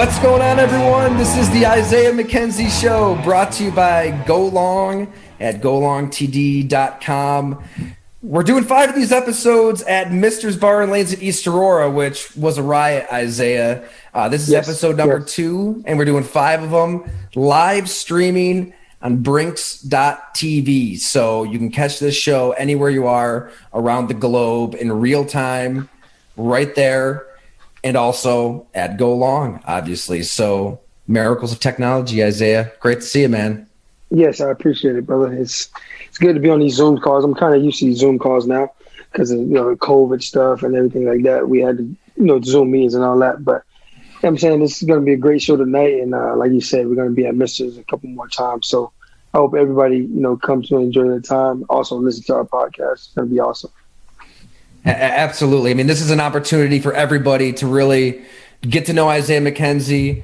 What's going on, everyone? This is the Isaiah McKenzie Show brought to you by Go Long at golongtd.com. We're doing five of these episodes at Mister's Bar and Lanes at East Aurora, which was a riot, Isaiah. Uh, this is yes, episode number yes. two, and we're doing five of them live streaming on brinks.tv. So you can catch this show anywhere you are around the globe in real time, right there and also at Go Long, obviously. So miracles of technology, Isaiah. Great to see you, man. Yes, I appreciate it, brother. It's it's good to be on these Zoom calls. I'm kind of used to these Zoom calls now because of you know the COVID stuff and everything like that. We had to you know Zoom meetings and all that, but. I'm saying this is going to be a great show tonight, and uh, like you said, we're going to be at Mister's a couple more times. So I hope everybody, you know, comes to enjoy the time. Also, listen to our podcast. It's going to be awesome. Absolutely. I mean, this is an opportunity for everybody to really get to know Isaiah McKenzie.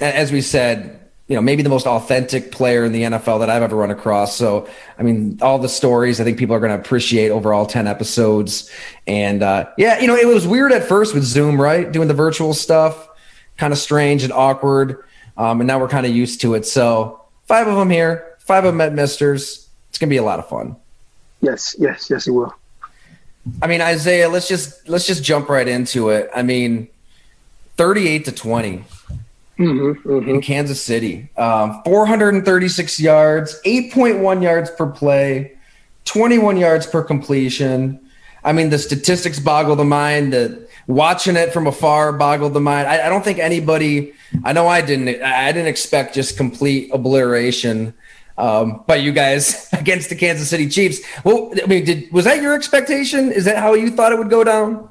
As we said, you know, maybe the most authentic player in the NFL that I've ever run across. So, I mean, all the stories I think people are going to appreciate over all 10 episodes. And uh, yeah, you know, it was weird at first with Zoom, right? Doing the virtual stuff, kind of strange and awkward. Um, and now we're kind of used to it. So, five of them here, five of them at Misters. It's going to be a lot of fun. Yes, yes, yes, it will. I mean, Isaiah, let's just let's just jump right into it. I mean, thirty-eight to 20 mm-hmm, mm-hmm. in Kansas City, um, four hundred and thirty-six yards, eight point one yards per play, twenty-one yards per completion. I mean, the statistics boggle the mind. That watching it from afar boggled the mind. I, I don't think anybody. I know I didn't. I didn't expect just complete obliteration um, by you guys against the Kansas City Chiefs. Well, I mean, did was that your expectation? Is that how you thought it would go down?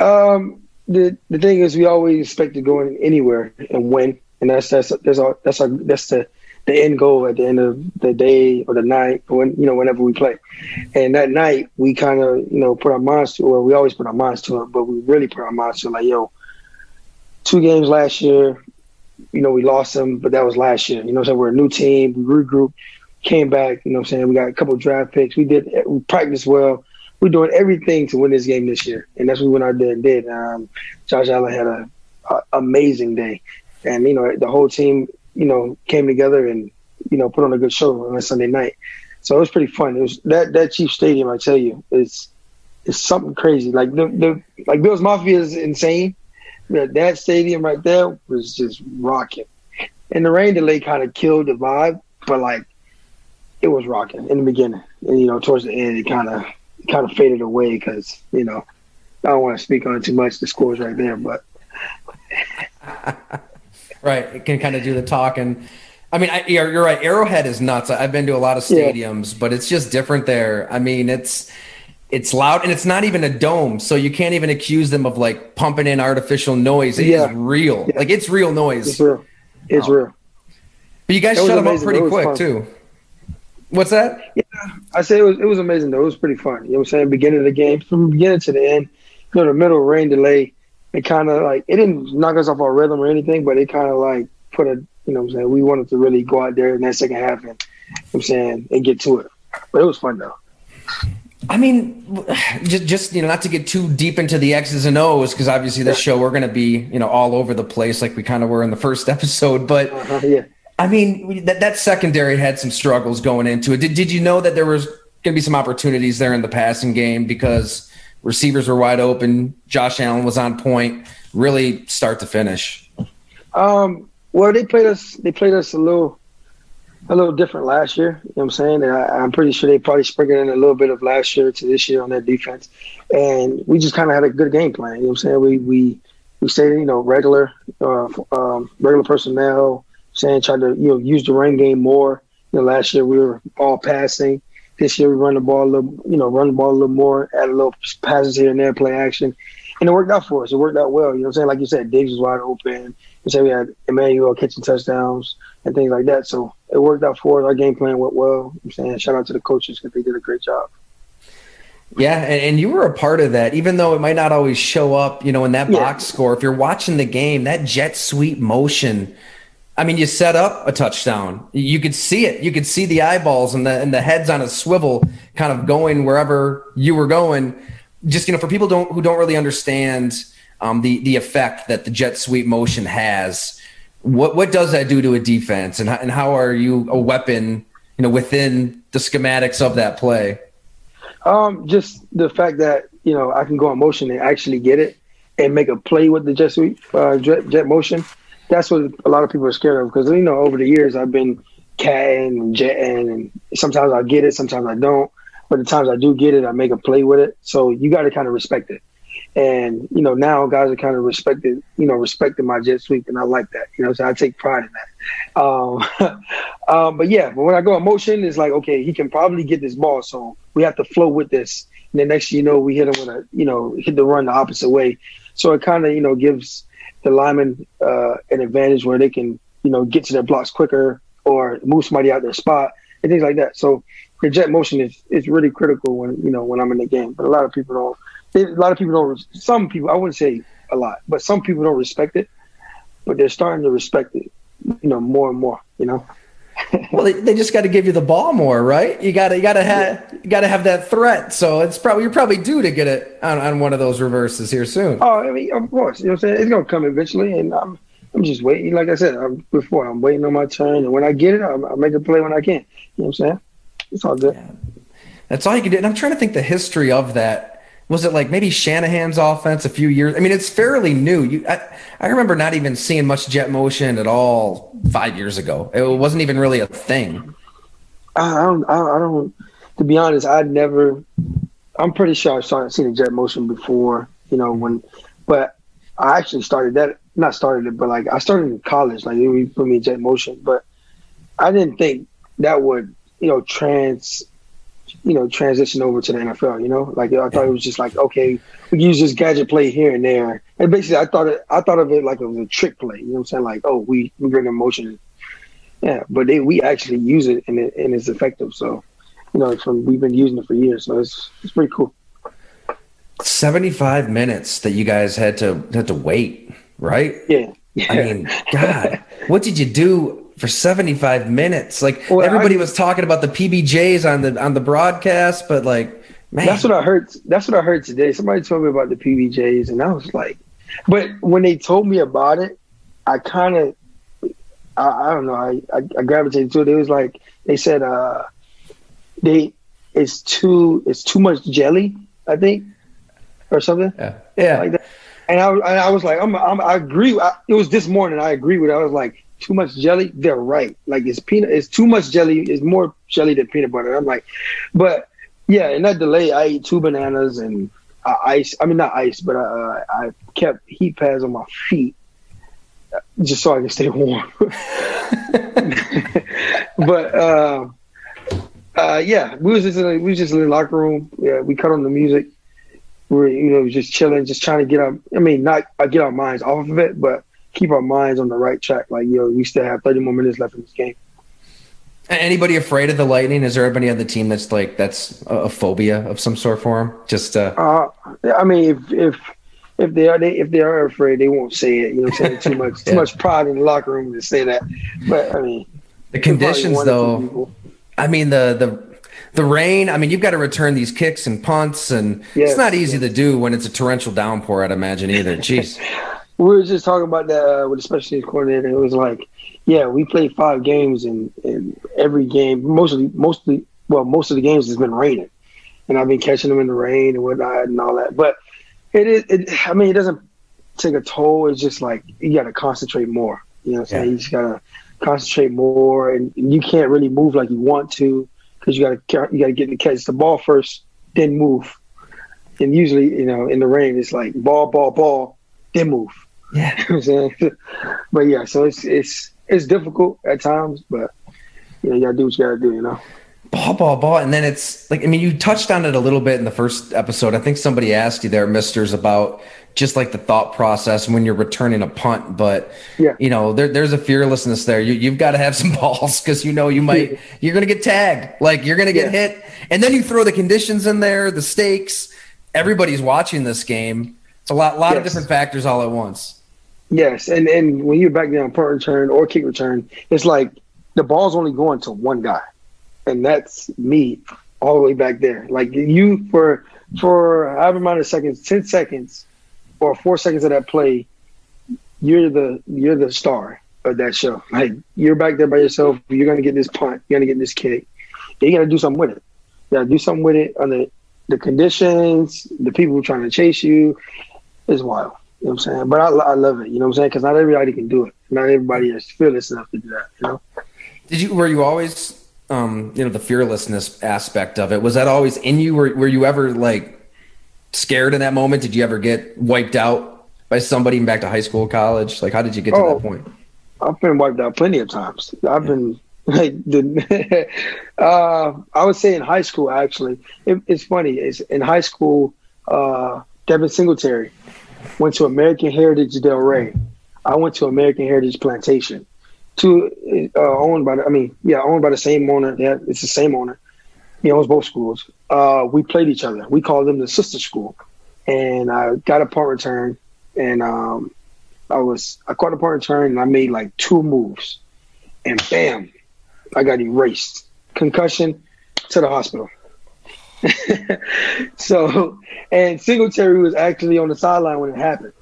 Um, the the thing is, we always expect to go in anywhere and win, and that's that's that's our that's our that's the the end goal at the end of the day or the night when you know whenever we play. And that night we kind of you know put our minds to, or we always put our minds to it, but we really put our minds to like, yo, two games last year, you know, we lost them, but that was last year. You know, so we're a new team. We regrouped, came back. You know, I'm saying we got a couple draft picks. We did we practiced well. We're doing everything to win this game this year, and that's what we went out there and did. Um, Josh Allen had a, a, amazing day, and you know the whole team, you know, came together and you know put on a good show on a Sunday night. So it was pretty fun. It was that that Chief Stadium, I tell you, is is something crazy. Like the the like Bills Mafia is insane, that that stadium right there was just rocking. And the rain delay kind of killed the vibe, but like it was rocking in the beginning. And you know, towards the end, it kind of kind of faded away because you know I don't want to speak on it too much. The scores right there, but right, it can kind of do the talking. I mean, I, you're, you're right. Arrowhead is nuts. I've been to a lot of stadiums, yeah. but it's just different there. I mean, it's it's loud and it's not even a dome so you can't even accuse them of like pumping in artificial noise It yeah. is real yeah. like it's real noise it's real it's oh. real but you guys shut them up pretty quick fun. too what's that yeah I say it was it was amazing though. It was pretty fun. You know what I'm saying? Beginning of the game, from beginning to the end, you know, the middle rain delay, it kind of like it didn't knock us off our rhythm or anything, but it kind of like put a you know what I'm saying we wanted to really go out there in that second half and you know what I'm saying and get to it. But it was fun though. I mean, just just you know, not to get too deep into the X's and O's, because obviously this show we're going to be you know all over the place like we kind of were in the first episode. But uh-huh, yeah. I mean, that that secondary had some struggles going into it. Did did you know that there was going to be some opportunities there in the passing game because receivers were wide open, Josh Allen was on point, really start to finish? Um, well, they played us. They played us a little a little different last year. You know what I'm saying? And I, am pretty sure they probably sprinkled in a little bit of last year to this year on their defense. And we just kind of had a good game plan. You know what I'm saying? We we we stayed, you know, regular uh, um, regular personnel. Saying tried to you know use the run game more. You know, last year we were all passing. This year we run the ball a little, you know, run the ball a little more, add a little passes here and there, play action, and it worked out for us. It worked out well. You know what I'm saying? Like you said, Diggs was wide open. You said we had Emmanuel catching touchdowns and things like that. So it worked out for us. Our game plan went well. I'm saying shout out to the coaches because they did a great job. Yeah, and, you were a part of that, even though it might not always show up, you know, in that yeah. box score. If you're watching the game, that jet sweep motion. I mean, you set up a touchdown. You could see it. You could see the eyeballs and the and the heads on a swivel, kind of going wherever you were going. Just you know, for people don't who don't really understand um, the the effect that the jet sweep motion has what what does that do to a defense, and how, and how are you a weapon, you know, within the schematics of that play? Um, just the fact that you know I can go on motion and actually get it and make a play with the jet sweep, uh, jet, jet motion. That's what a lot of people are scared of because you know over the years I've been catting and jetting, and sometimes I get it, sometimes I don't. But the times I do get it, I make a play with it. So you got to kind of respect it. And you know now guys are kind of respected, you know, respecting my jet sweep, and I like that. You know, so I take pride in that. Um, um, but yeah, but when I go in motion, it's like okay, he can probably get this ball, so we have to flow with this. And then next, you know, we hit him with a, you know, hit the run the opposite way. So it kind of, you know, gives the lineman uh, an advantage where they can, you know, get to their blocks quicker or move somebody out their spot and things like that. So the jet motion is is really critical when you know when I'm in the game. But a lot of people don't a lot of people don't. Some people, I wouldn't say a lot, but some people don't respect it. But they're starting to respect it, you know, more and more. You know. well, they, they just got to give you the ball more, right? You got to you got to have yeah. you got to have that threat. So it's probably you're probably due to get it on, on one of those reverses here soon. Oh, I mean, of course, you know what I'm saying. It's gonna come eventually, and I'm I'm just waiting. Like I said I'm, before, I'm waiting on my turn, and when I get it, I'll, I'll make a play when I can. You know what I'm saying? It's all good. Yeah. That's all you can do. And I'm trying to think the history of that was it like maybe Shanahan's offense a few years? I mean, it's fairly new. You, I, I remember not even seeing much jet motion at all five years ago. It wasn't even really a thing. I don't. I don't. To be honest, I'd never. I'm pretty sure I've seen a jet motion before. You know when, but I actually started that. Not started it, but like I started in college. Like we put me in jet motion, but I didn't think that would you know trans you know, transition over to the NFL. You know, like I thought it was just like okay, we use this gadget play here and there, and basically I thought it, I thought of it like it was a trick play. You know what I'm saying? Like oh, we we bring emotion. Yeah, but they, we actually use it and it and it's effective. So, you know, from we've been using it for years, so it's it's pretty cool. 75 minutes that you guys had to had to wait, right? Yeah. yeah. I mean, God, what did you do for 75 minutes. Like well, everybody I, was talking about the PBJs on the on the broadcast, but like man. That's what I heard that's what I heard today. Somebody told me about the PBJs and I was like but when they told me about it, I kind of I, I, don't know, I, I, I gravitated to it. It was like they said uh they it's too it's too much jelly, I think, or something. Yeah. Yeah. Like that. And I, I was like, I'm, I'm i agree. I, it was this morning. I agree with. It. I was like, too much jelly, they're right. Like it's peanut, it's too much jelly. It's more jelly than peanut butter. I'm like, but yeah, in that delay, I ate two bananas and uh, ice. I mean, not ice, but uh, I kept heat pads on my feet uh, just so I can stay warm. but uh, uh, yeah, we was just in a, we was just in the locker room. Yeah, we cut on the music. We were you know just chilling, just trying to get our. I mean, not uh, get our minds off of it, but keep our minds on the right track. Like, yo, we still have 30 more minutes left in this game. Anybody afraid of the lightning? Is there anybody on the team that's like that's a phobia of some sort for him? Just uh, uh I mean, if if if they are they if they are afraid, they won't say it. You know, what I'm saying too much yeah. too much pride in the locker room to say that. But I mean, the conditions though. I mean the the the rain. I mean, you've got to return these kicks and punts, and yes, it's not easy yes. to do when it's a torrential downpour. I'd imagine either. Jeez. we were just talking about that uh, with the special teams coordinator. It was like, yeah, we played five games, and, and every game, mostly, mostly, well, most of the games has been raining, and I've been catching them in the rain and whatnot and all that. But it is, it, I mean, it doesn't take a toll. It's just like you got to concentrate more. You know, what I'm saying yeah. you just gotta concentrate more, and you can't really move like you want to because you got to you got to get the catch the ball first, then move. And usually, you know, in the rain, it's like ball, ball, ball, then move. Yeah, you know I'm saying. but yeah, so it's it's it's difficult at times, but you know, you gotta do what you gotta do. You know ball, ball, ball. And then it's like, I mean, you touched on it a little bit in the first episode. I think somebody asked you there, misters, about just like the thought process when you're returning a punt. But, yeah. you know, there, there's a fearlessness there. You, you've got to have some balls because you know you might, you're going to get tagged. Like you're going to get yeah. hit. And then you throw the conditions in there, the stakes. Everybody's watching this game. It's a lot, lot yes. of different factors all at once. Yes. And, and when you're back down punt return or kick return, it's like the ball's only going to one guy and that's me all the way back there. Like you for for however amount of seconds, ten seconds or four seconds of that play, you're the you're the star of that show. Like you're back there by yourself. You're gonna get this punt. You're gonna get this kick. You gotta do something with it. You gotta do something with it on the the conditions, the people trying to chase you. Is wild. You know what I'm saying? But I, I love it. You know what I'm saying? Because not everybody can do it. Not everybody is fearless enough to do that. You know. Did you? Were you always um, you know, the fearlessness aspect of it. Was that always in you? Were, were you ever like scared in that moment? Did you ever get wiped out by somebody even back to high school, college? Like, how did you get to oh, that point? I've been wiped out plenty of times. I've yeah. been like the, uh, I would say in high school, actually, it, it's funny. It's in high school, uh, Devin Singletary went to American Heritage Delray. I went to American Heritage Plantation two uh, owned by the, I mean, yeah, owned by the same owner. Yeah, it's the same owner. He owns both schools. Uh, we played each other. We called them the sister school. And I got a punt return, and um, I was I caught a punt return, and I made like two moves, and bam, I got erased. Concussion to the hospital. so, and Singletary was actually on the sideline when it happened.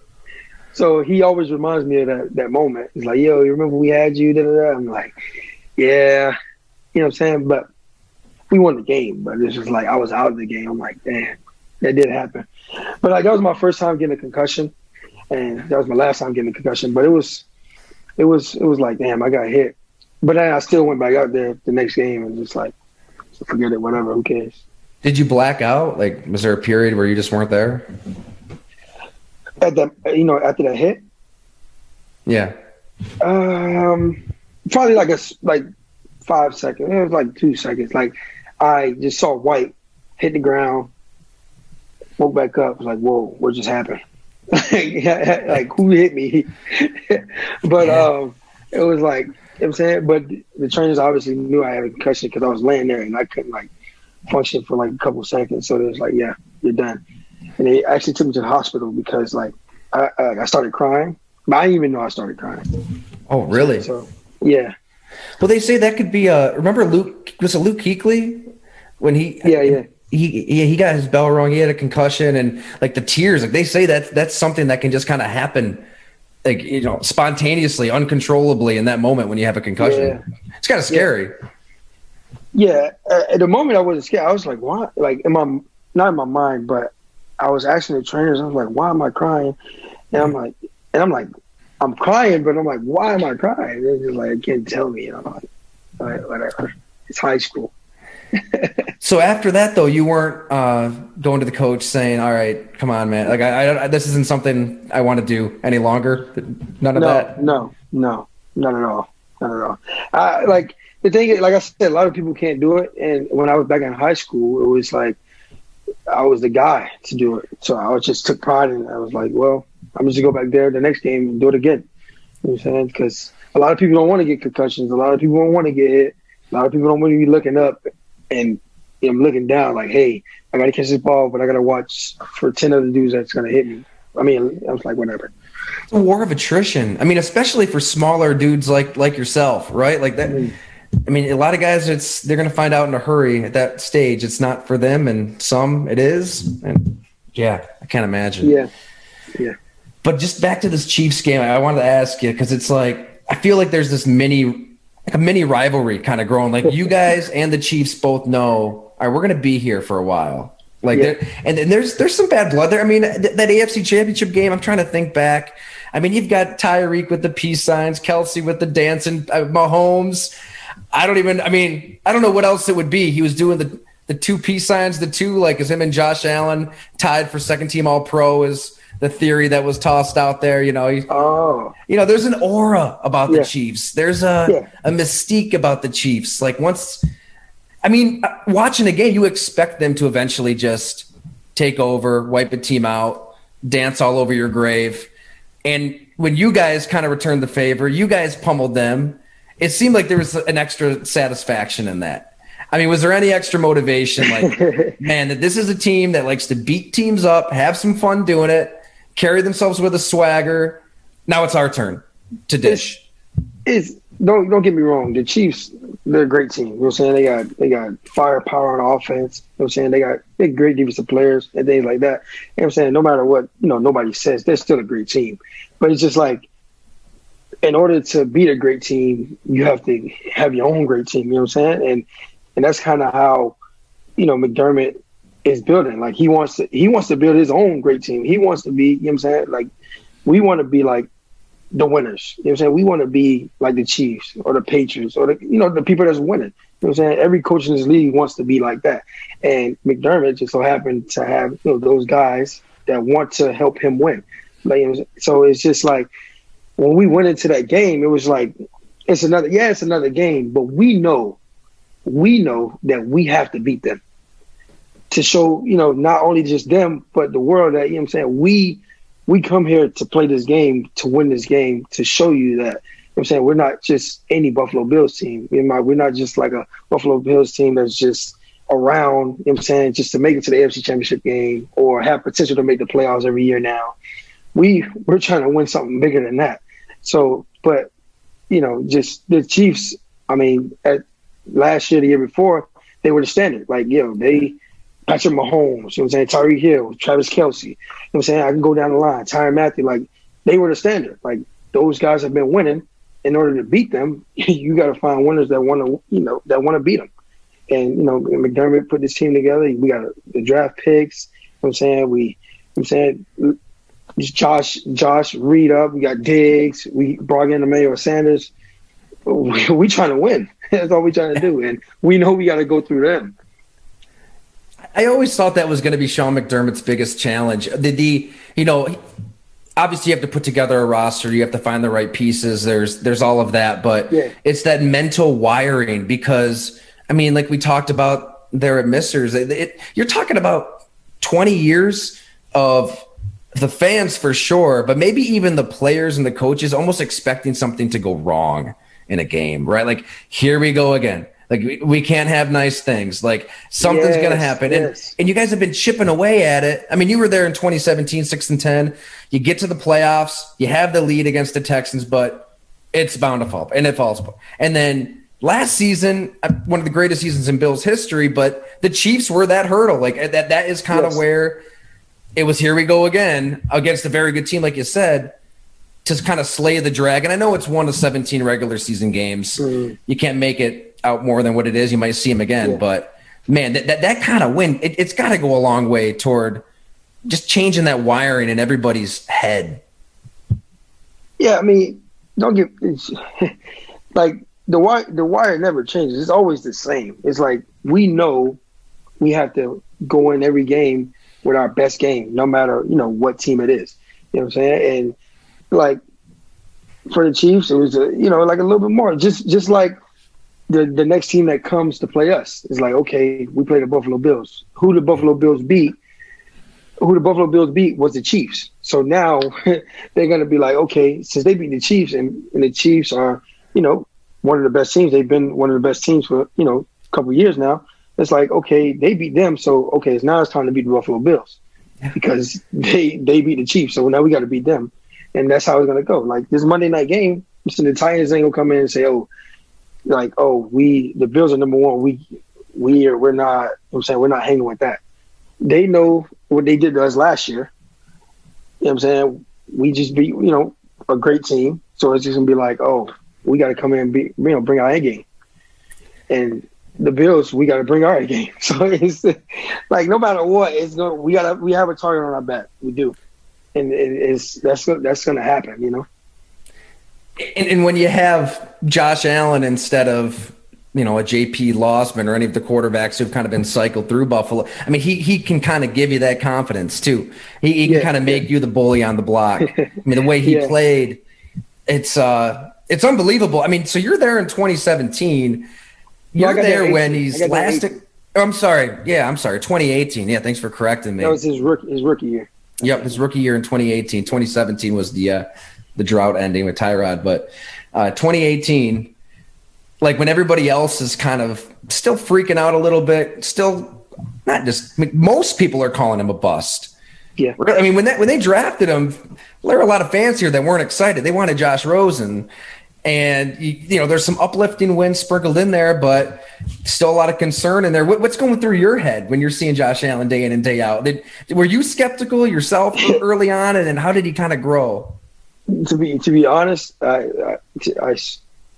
So he always reminds me of that that moment. He's like, "Yo, you remember we had you?" Da, da, da. I'm like, "Yeah," you know what I'm saying. But we won the game, but it's just like I was out of the game. I'm like, "Damn, that did happen." But like that was my first time getting a concussion, and that was my last time getting a concussion. But it was, it was, it was like, damn, I got hit. But then I still went back out there the next game and just like, forget it, whatever, who cares. Did you black out? Like, was there a period where you just weren't there? at the you know after that hit. Yeah. Um, probably like a like five seconds. It was like two seconds. Like I just saw white hit the ground, woke back up. Was like, whoa, what just happened? like who hit me? but yeah. um, it was like you know what I'm saying. But the trainers obviously knew I had a concussion because I was laying there and I couldn't like function for like a couple seconds. So it was like, yeah, you're done and they actually took me to the hospital because like I, I started crying, but I didn't even know I started crying. Oh, really? So yeah. Well, they say that could be a. Remember Luke? Was it Luke Kuechly when he? Yeah, yeah. He, he he got his bell rung. He had a concussion, and like the tears. Like they say that that's something that can just kind of happen, like you know, spontaneously, uncontrollably in that moment when you have a concussion. Yeah. It's kind of scary. Yeah. Yeah. At the moment, I wasn't scared. I was like, why? Like in my not in my mind, but I was asking the trainers, I was like, why am I crying? And I'm like, and I'm like, I'm crying, but I'm like, why am I crying? They're just like, I can't tell me. And I'm like, all right, whatever. It's high school. so after that, though, you weren't uh, going to the coach saying, "All right, come on, man. Like, I, I this isn't something I want to do any longer." None of no, that. No, no, not at all. Not at all. I, like the thing, is, like I said, a lot of people can't do it. And when I was back in high school, it was like I was the guy to do it. So I just took pride in it. I was like, well, I'm just gonna go back there the next game and do it again. You know what I'm saying? Because a lot of people don't want to get concussions. A lot of people don't want to get hit. A lot of people don't want to be looking up and you know, looking down like, hey, I got to catch this ball, but I got to watch for 10 other dudes that's going to hit me. I mean, I was like, whatever. It's a war of attrition. I mean, especially for smaller dudes like like yourself, right? Like that. Mm-hmm. I mean, a lot of guys, it's they're going to find out in a hurry at that stage. It's not for them, and some it is. And yeah, I can't imagine. Yeah, yeah. But just back to this Chiefs game, I wanted to ask you because it's like I feel like there's this mini, like a mini rivalry kind of growing. Like you guys and the Chiefs both know, all right, we're going to be here for a while. Like yeah. and, and there's there's some bad blood there. I mean, th- that AFC Championship game. I'm trying to think back. I mean, you've got Tyreek with the peace signs, Kelce with the dancing, uh, Mahomes. I don't even. I mean, I don't know what else it would be. He was doing the the two peace signs, the two like as him and Josh Allen tied for second team All Pro is the theory that was tossed out there. You know, oh, you know, there's an aura about yeah. the Chiefs. There's a yeah. a mystique about the Chiefs. Like once, I mean, uh, watching a game, you expect them to eventually just take over, wipe a team out, dance all over your grave. And when you guys kind of returned the favor, you guys pummeled them. It seemed like there was an extra satisfaction in that. I mean, was there any extra motivation? Like, man, that this is a team that likes to beat teams up, have some fun doing it, carry themselves with a swagger. Now it's our turn to dish. It's, it's don't don't get me wrong. The Chiefs, they're a great team. You know what I'm saying? They got they got firepower on offense. You know what I'm saying? They got they great defensive players and things like that. You know what I'm saying? No matter what, you know, nobody says they're still a great team. But it's just like in order to beat a great team, you have to have your own great team. You know what I'm saying? And and that's kind of how, you know, McDermott is building. Like he wants to he wants to build his own great team. He wants to be, you know what I'm saying? Like we want to be like the winners. You know what I'm saying? We want to be like the Chiefs or the Patriots or the you know, the people that's winning. You know what I'm saying? Every coach in this league wants to be like that. And McDermott just so happened to have, you know, those guys that want to help him win. Like so it's just like when we went into that game, it was like it's another yeah, it's another game, but we know we know that we have to beat them to show, you know, not only just them, but the world that, you know I'm saying, we we come here to play this game, to win this game, to show you that, you know I'm saying, we're not just any Buffalo Bills team. We're not just like a Buffalo Bills team that's just around, you know I'm saying, just to make it to the AFC championship game or have potential to make the playoffs every year now. We we're trying to win something bigger than that. So, but you know, just the Chiefs, I mean, at last year, the year before, they were the standard. Like, yo, they Patrick Mahomes, you know what I'm saying? Tyreek Hill, Travis Kelce, You know what I'm saying? I can go down the line. Tyrann Mathieu, like they were the standard. Like those guys have been winning. In order to beat them, you got to find winners that want to, you know, that want to beat them. And you know, McDermott put this team together. We got the draft picks. You know what I'm saying? We, you know I'm saying Josh Josh Reed up. We got Diggs. We brought in Emmanuel Sanders. We, we trying to win. That's all we trying to do, and we know we got to go through them. I always thought that was going to be Sean McDermott's biggest challenge. The, the you know, obviously you have to put together a roster, you have to find the right pieces. There's there's all of that, but yeah. it's that mental wiring because I mean, like we talked about there at Missers, it, it, you're talking about 20 years of the fans for sure, but maybe even the players and the coaches almost expecting something to go wrong in a game, right? Like, here we go again. Like, we, we can't have nice things. Like, something's yes, going to happen. Yes. And, and you guys have been chipping away at it. I mean, you were there in 2017, 6 and 10. You get to the playoffs, you have the lead against the Texans, but it's bound to fall and it falls. And then last season, uh, one of the greatest seasons in Bills history, but the Chiefs were that hurdle. Like, that, that is kind yes. of where it was here we go again against a very good team, like you said to kind of slay the dragon. I know it's one of 17 regular season games. Mm. You can't make it out more than what it is. You might see him again, yeah. but man, that, that, that kind of win, it, it's got to go a long way toward just changing that wiring in everybody's head. Yeah, I mean, don't get like the wire. The wire never changes. It's always the same. It's like we know we have to go in every game with our best game, no matter you know what team it is. You know what I'm saying? And like for the Chiefs, it was a, you know like a little bit more. Just just like the the next team that comes to play us is like okay, we play the Buffalo Bills. Who the Buffalo Bills beat? Who the Buffalo Bills beat was the Chiefs. So now they're gonna be like okay, since they beat the Chiefs and, and the Chiefs are you know one of the best teams. They've been one of the best teams for you know a couple years now. It's like okay, they beat them, so okay, it's now it's time to beat the Buffalo Bills because they they beat the Chiefs. So now we got to beat them, and that's how it's gonna go. Like this Monday night game, so the Titans ain't gonna come in and say, oh, like oh we the Bills are number one. We we are we're not. You know I'm saying we're not hanging with that. They know what they did to us last year. You know what I'm saying? We just beat you know a great team, so it's just gonna be like oh we got to come in and be you know bring our A game, and the Bills, we got to bring our game. So it's like no matter what, it's going. We got to we have a target on our back. We do, and it's that's that's going to happen. You know. And, and, when you have Josh Allen instead of you know a JP Losman or any of the quarterbacks who've kind of been cycled through Buffalo, I mean he he can kind of give you that confidence too. He, he can yeah, kind of make yeah. you the bully on the block. I mean the way he yeah. played, it's uh it's unbelievable. I mean, so you're there in 2017 you're there when he's last. Oh, I'm sorry. Yeah, I'm sorry. 2018. Yeah, thanks for correcting me. That was his rookie his rookie year. Yep, his rookie year in 2018. 2017 was the uh, the drought ending with Tyrod, but uh, 2018, like when everybody else is kind of still freaking out a little bit, still not just I mean, most people are calling him a bust. Yeah, I mean when that when they drafted him, there were a lot of fans here that weren't excited. They wanted Josh Rosen, and you, you, know there's some uplifting wins sprinkled in there, but still a lot of concern in there. What, what's going through your head when you're seeing Josh Allen day in and day out? Did, were you skeptical yourself early on, and, then how did he kind of grow? To be to be honest, I, I, I,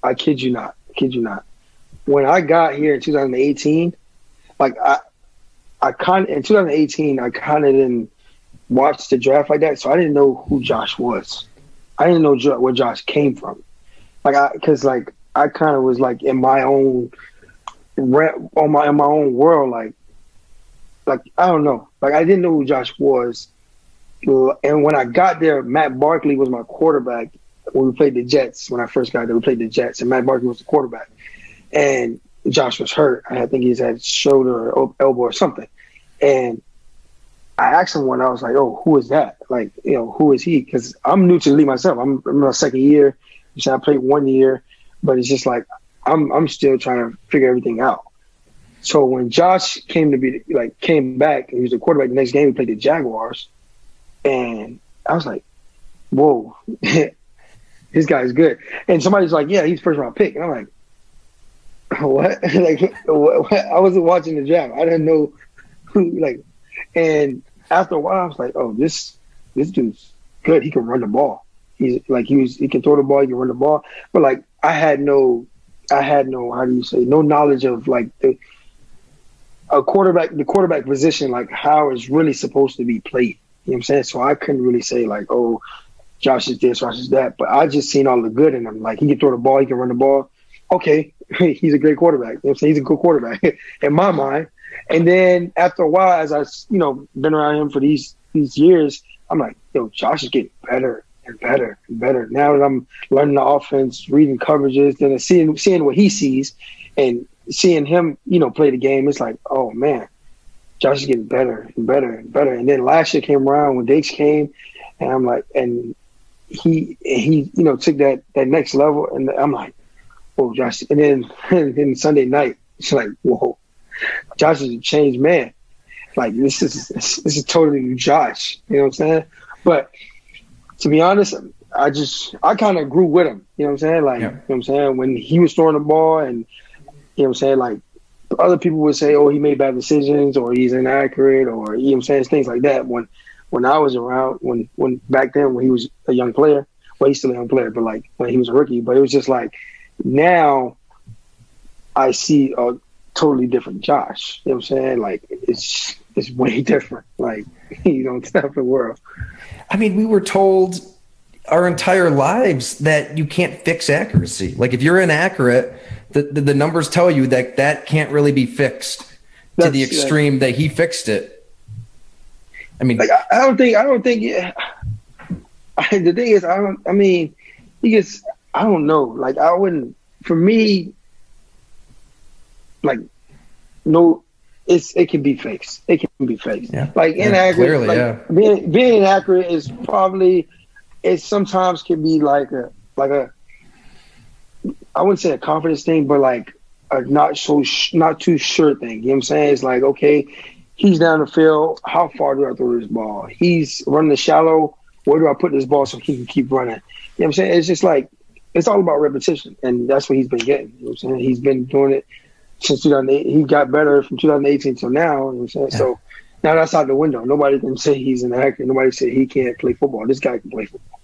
I kid you not, I kid you not. When I got here in 2018, like I, I kind in 2018, I kind of didn't watch the draft like that, so I didn't know who Josh was. I didn't know where Josh came from like I because like I kind of was like in my own on my in my own world like like I don't know like I didn't know who Josh was and when I got there Matt Barkley was my quarterback when we played the Jets when I first got there we played the Jets and Matt Barkley was the quarterback and Josh was hurt I think he's had shoulder or elbow or something and I asked him when I was like, "Oh, who is that? Like, you know, who is he?" Because I'm new to the league myself. I'm, I'm in my second year. So I played one year, but it's just like I'm I'm still trying to figure everything out. So when Josh came to be like came back, he was the quarterback. The next game he played the Jaguars, and I was like, "Whoa, this guy's good." And somebody's like, "Yeah, he's first round pick," and I'm like, "What?" like what? I wasn't watching the draft. I didn't know who like. And after a while, I was like, "Oh, this this dude's good. He can run the ball." He's like he was he can throw the ball, he can run the ball. But like I had no I had no how do you say no knowledge of like the a quarterback the quarterback position like how it's really supposed to be played. You know what I'm saying? So I couldn't really say like, oh, Josh is this, Josh is that. But I just seen all the good in him. Like he can throw the ball, he can run the ball. Okay, he's a great quarterback. You know I'm saying? He's a good quarterback in my mind. And then after a while, as I you know been around him for these these years, I'm like, yo, Josh is getting better and better and better. Now that I'm learning the offense, reading coverages, then seeing seeing what he sees, and seeing him, you know, play the game, it's like, oh man, Josh is getting better and better and better. And then last year came around when Dakes came, and I'm like, and he he you know took that that next level, and I'm like, oh Josh. And then and then Sunday night, it's like, whoa, Josh is a changed man. Like this is this is totally new Josh. You know what I'm saying? But to be honest, I just I kind of grew with him. You know what I'm saying? Like, yeah. you know what I'm saying? When he was throwing the ball, and you know what I'm saying, like other people would say, "Oh, he made bad decisions," or "He's inaccurate," or you know what I'm saying, things like that. When when I was around, when when back then when he was a young player, well, he's still a young player, but like when he was a rookie, but it was just like now I see a totally different Josh. You know what I'm saying? Like it's it's way different. Like you know, it's not the world. I mean, we were told our entire lives that you can't fix accuracy. Like if you're inaccurate, the, the, the numbers tell you that that can't really be fixed That's, to the extreme that he fixed it. I mean, like I, I don't think I don't think yeah, I, the thing is I don't I mean he gets I don't know like I wouldn't for me like no it's it can be fixed. It can be fixed. Yeah. Like yeah, inaccurate. Clearly, like, yeah. Being being inaccurate is probably it sometimes can be like a like a I wouldn't say a confidence thing, but like a not so sh- not too sure thing. You know what I'm saying? It's like okay, he's down the field. How far do I throw this ball? He's running the shallow. Where do I put this ball so he can keep running? You know what I'm saying? It's just like it's all about repetition, and that's what he's been getting. You know what I'm saying? He's been doing it since 2008. He got better from 2018 till now. You know I'm saying? Yeah. So now that's out the window. Nobody can say he's an actor. Nobody say he can't play football. This guy can play football.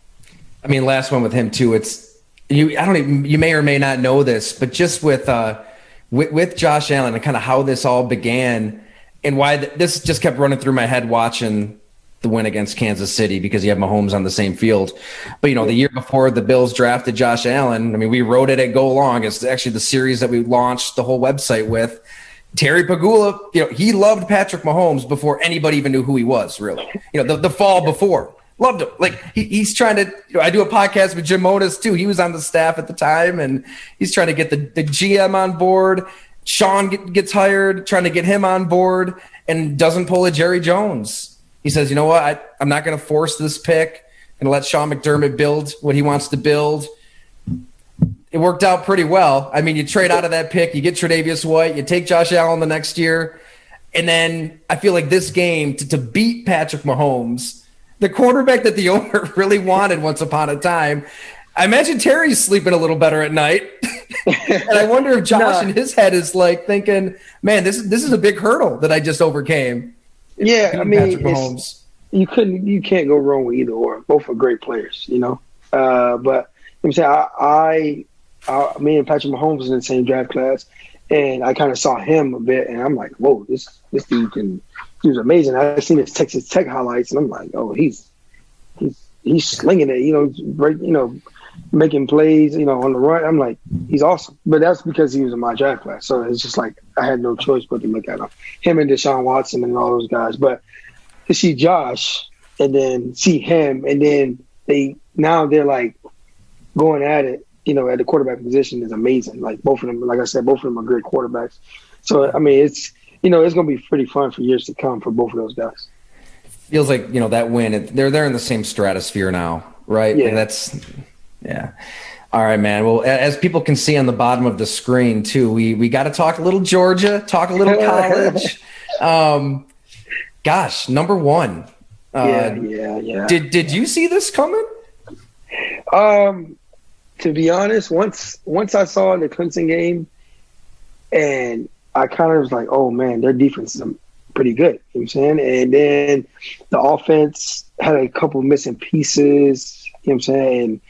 I mean, last one with him too. It's you. I don't even. You may or may not know this, but just with uh, with, with Josh Allen and kind of how this all began and why th- this just kept running through my head watching the win against Kansas City because you have Mahomes on the same field. But you know, the year before the Bills drafted Josh Allen, I mean, we wrote it at Go Long. It's actually the series that we launched the whole website with. Terry Pegula, you know, he loved Patrick Mahomes before anybody even knew who he was, really. You know, the, the fall before. Loved him. Like he, he's trying to. You know, I do a podcast with Jim Monos too. He was on the staff at the time, and he's trying to get the, the GM on board. Sean get, gets hired, trying to get him on board, and doesn't pull a Jerry Jones. He says, "You know what? I, I'm not going to force this pick and let Sean McDermott build what he wants to build." It worked out pretty well. I mean, you trade out of that pick, you get Tre'Davious White, you take Josh Allen the next year, and then I feel like this game to, to beat Patrick Mahomes the quarterback that the owner really wanted once upon a time. I imagine Terry's sleeping a little better at night. and I wonder if Josh no. in his head is like thinking, man, this is this is a big hurdle that I just overcame. Yeah, I mean, you couldn't, you can't go wrong with either or. Both are great players, you know. Uh, but I'm saying I, I, I, me and Patrick Mahomes was in the same draft class, and I kind of saw him a bit, and I'm like, whoa, this this dude can he was amazing. I seen his Texas Tech highlights, and I'm like, oh, he's he's he's slinging it. You know, right? You know, making plays. You know, on the run. I'm like, he's awesome. But that's because he was in my draft class. So it's just like I had no choice but to look at him. Him and Deshaun Watson and all those guys. But to see Josh and then see him, and then they now they're like going at it. You know, at the quarterback position is amazing. Like both of them, like I said, both of them are great quarterbacks. So I mean, it's you know, it's going to be pretty fun for years to come for both of those guys. Feels like you know that win. They're they're in the same stratosphere now, right? Yeah. And that's yeah. All right, man. Well, as people can see on the bottom of the screen too, we we got to talk a little Georgia, talk a little college. um, gosh, number one. Uh, yeah, yeah, yeah. Did did you see this coming? Um, to be honest, once once I saw the Clemson game, and I kind of was like, oh man, their defense is pretty good. You know what I'm saying? And then the offense had a couple missing pieces, you know what I'm saying?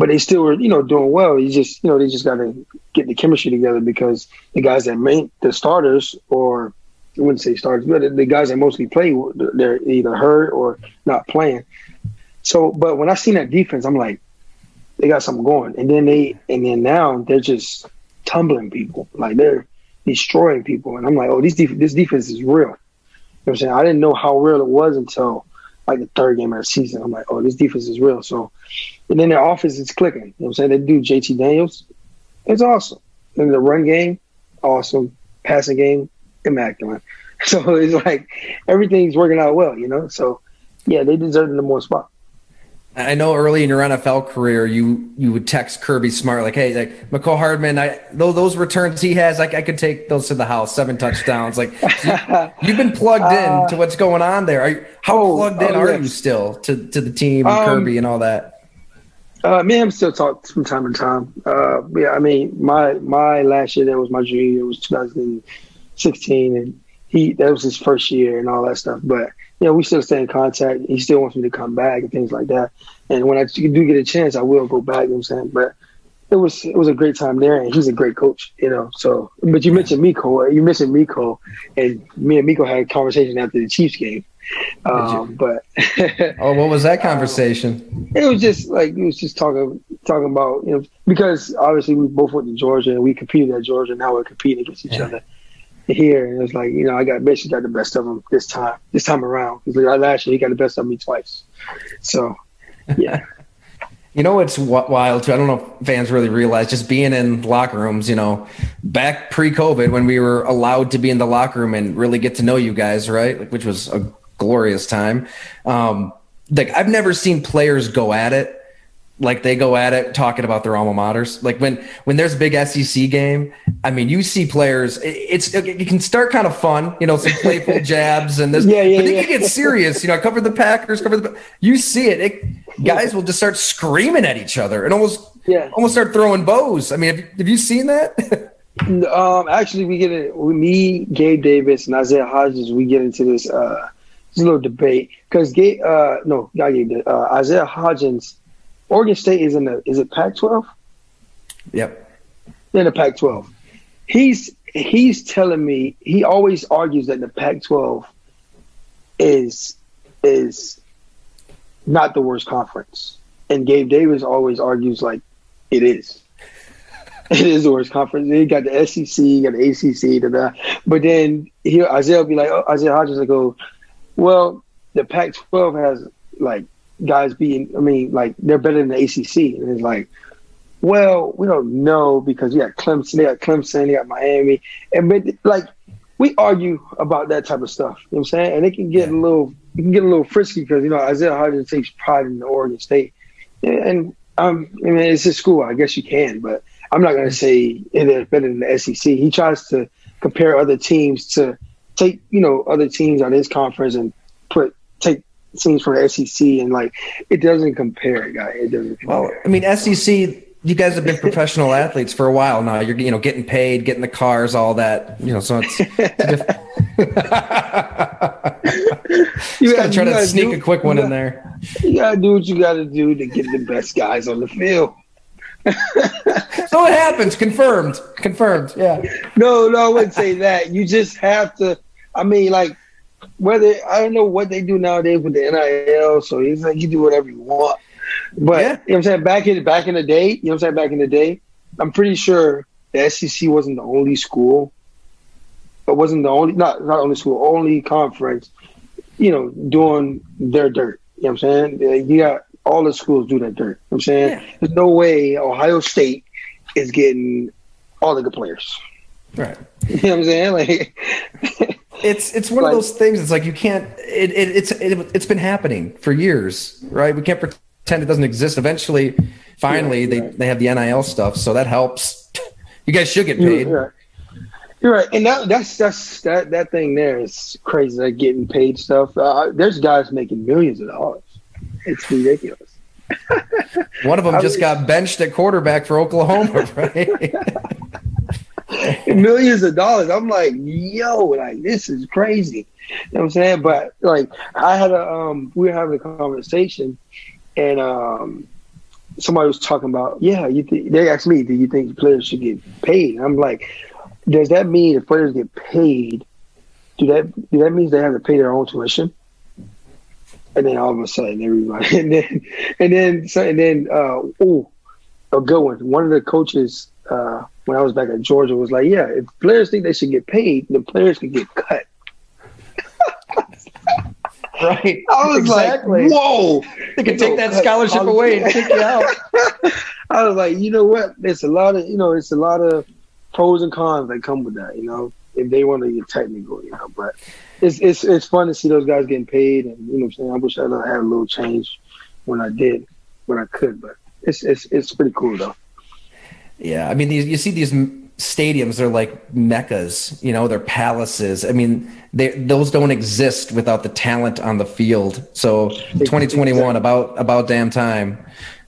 But they still were, you know, doing well. You just, you know, they just got to get the chemistry together because the guys that main the starters, or I wouldn't say starters, but the guys that mostly play, they're either hurt or not playing. So, but when I seen that defense, I'm like, they got something going. And then they, and then now they're just tumbling people. Like they're destroying people. And I'm like, oh, this def- this defense is real. You know I'm saying? I didn't know how real it was until like the third game of the season. I'm like, oh, this defense is real. So, and then their offense is clicking. You know what I'm saying? They do JT Daniels. It's awesome. And the run game, awesome. Passing game, immaculate. So it's like everything's working out well, you know? So, yeah, they deserve the more spot. I know early in your NFL career, you you would text Kirby Smart like, "Hey, like Mecole Hardman, I those returns he has, like I could take those to the house, seven touchdowns." Like you, have been plugged uh, in to what's going on there. You, how oh, plugged in oh, are yes. you still to to the team, and um, Kirby, and all that? Uh, me and him still talk from time to time. Uh, yeah, I mean, my my last year there was my junior year, was 2016, and he that was his first year and all that stuff, but you know, we still stay in contact. He still wants me to come back and things like that. And when I do get a chance, I will go back. You know what I'm saying? But it was it was a great time there, and he's a great coach. You know, so but you mentioned Miko. You mentioned Miko, and me and Miko had a conversation after the Chiefs game. Um, but oh, what was that conversation? it was just like it was just talking talking about you know because obviously we both went to Georgia and we competed at Georgia. Now we're competing against each yeah. other here. And it was like, you know, I got basically got the best of him this time, this time around. Because like, last year he got the best of me twice. So, yeah. you know what's wild too? I don't know if fans really realize just being in locker rooms. You know, back pre-COVID when we were allowed to be in the locker room and really get to know you guys, right? Like, which was a glorious time. Um, like I've never seen players go at it like they go at it talking about their alma maters. Like when when there's a big SEC game, I mean, you see players. It's it can start kind of fun, you know, some playful jabs and this. Yeah, yeah, but then yeah. you get serious. You know, I covered the Packers, covered the. You see it. it guys will just start screaming at each other and almost Yeah. almost start throwing bows. I mean, have, have you seen that? Um, actually, we get it. Me, Gabe Davis, and Isaiah Hodgins, we get into this uh, this little debate because Gabe, uh, no, not Gabe, uh, Isaiah Hodgins, Oregon State is in the is it Pac-12? yep. in the Pac-12. He's he's telling me he always argues that the Pac-12 is is not the worst conference, and Gabe Davis always argues like it is. It is the worst conference. You got the SEC, you got the ACC, da, da. but then he Isaiah will be like, oh, Isaiah Hodgins will go, well, the Pac-12 has like guys being, I mean, like they're better than the ACC, and it's like, well, we don't know because you got Clemson, they got Clemson, they got Miami, and but like we argue about that type of stuff. You know what I'm saying? And it can get a little, it can get a little frisky because you know Isaiah Hodgins takes pride in the Oregon State, and, and um, I mean it's his school. I guess you can, but I'm not gonna say it's better than the SEC. He tries to compare other teams to take you know other teams on his conference and put take teams from the SEC and like it doesn't compare, guy. It doesn't. Compare. Well, I mean, SEC. You guys have been professional athletes for a while now. You're you know getting paid, getting the cars, all that. You know, so it's. you gotta try to sneak do- a quick one in gotta- there. You gotta do what you gotta do to get the best guys on the field. So it happens. Confirmed. Confirmed. Yeah. No, no, I wouldn't say that. You just have to. I mean, like whether I don't know what they do nowadays with the NIL, so it's like you do whatever you want. But Yeah. you know what I'm saying? Back in back in the day, you know what I'm saying? Back in the day, I'm pretty sure the SEC wasn't the only school. It wasn't the only not not only school, only conference, you know, doing their dirt. You know what I'm saying? You got all the schools do that dirt. You know what I'm saying? Yeah. There's no way Ohio State is getting all the good players. Right. You know what I'm saying? Like, It's it's one Like- of those things. It's like you can't. It, it it's it, it's been happening for years, right? We can't pretend it doesn't exist. Eventually, finally, Yeah, they right. they have the NIL stuff, so that helps. You guys should get paid. You're right. You're right, and that, that's that's that that thing there is crazy. Like getting paid stuff. Uh, there's guys making millions of dollars. It's ridiculous. One of them I just was- got benched at quarterback for Oklahoma, right? millions of dollars. I'm like, yo, like this is crazy. You know what I'm saying? But like, I had a um, we were having a conversation, and um, somebody was talking about, yeah, you th- they asked me, do you think players should get paid? I'm like, does that mean if players get paid, do that do that means they have to pay their own tuition? And then all of a sudden, everybody, and then and then so and then uh, oh, a good one. One of the coaches uh, when I was back at Georgia it was like, yeah, if players think they should get paid, the players can get cut. right. I was exactly. like, whoa. They can take that Cut. scholarship away and kick you out. I was like, you know what? There's a lot of, you know, it's a lot of pros and cons that come with that, you know, if they want to get technical, you know, but it's, it's, it's fun to see those guys getting paid. And, you know what I'm saying? I wish I had a little change when I did, when I could, but it's, it's, it's pretty cool though. Yeah, I mean, these, you see these stadiums; they're like meccas. You know, they're palaces. I mean, they those don't exist without the talent on the field. So, 2021, about about damn time.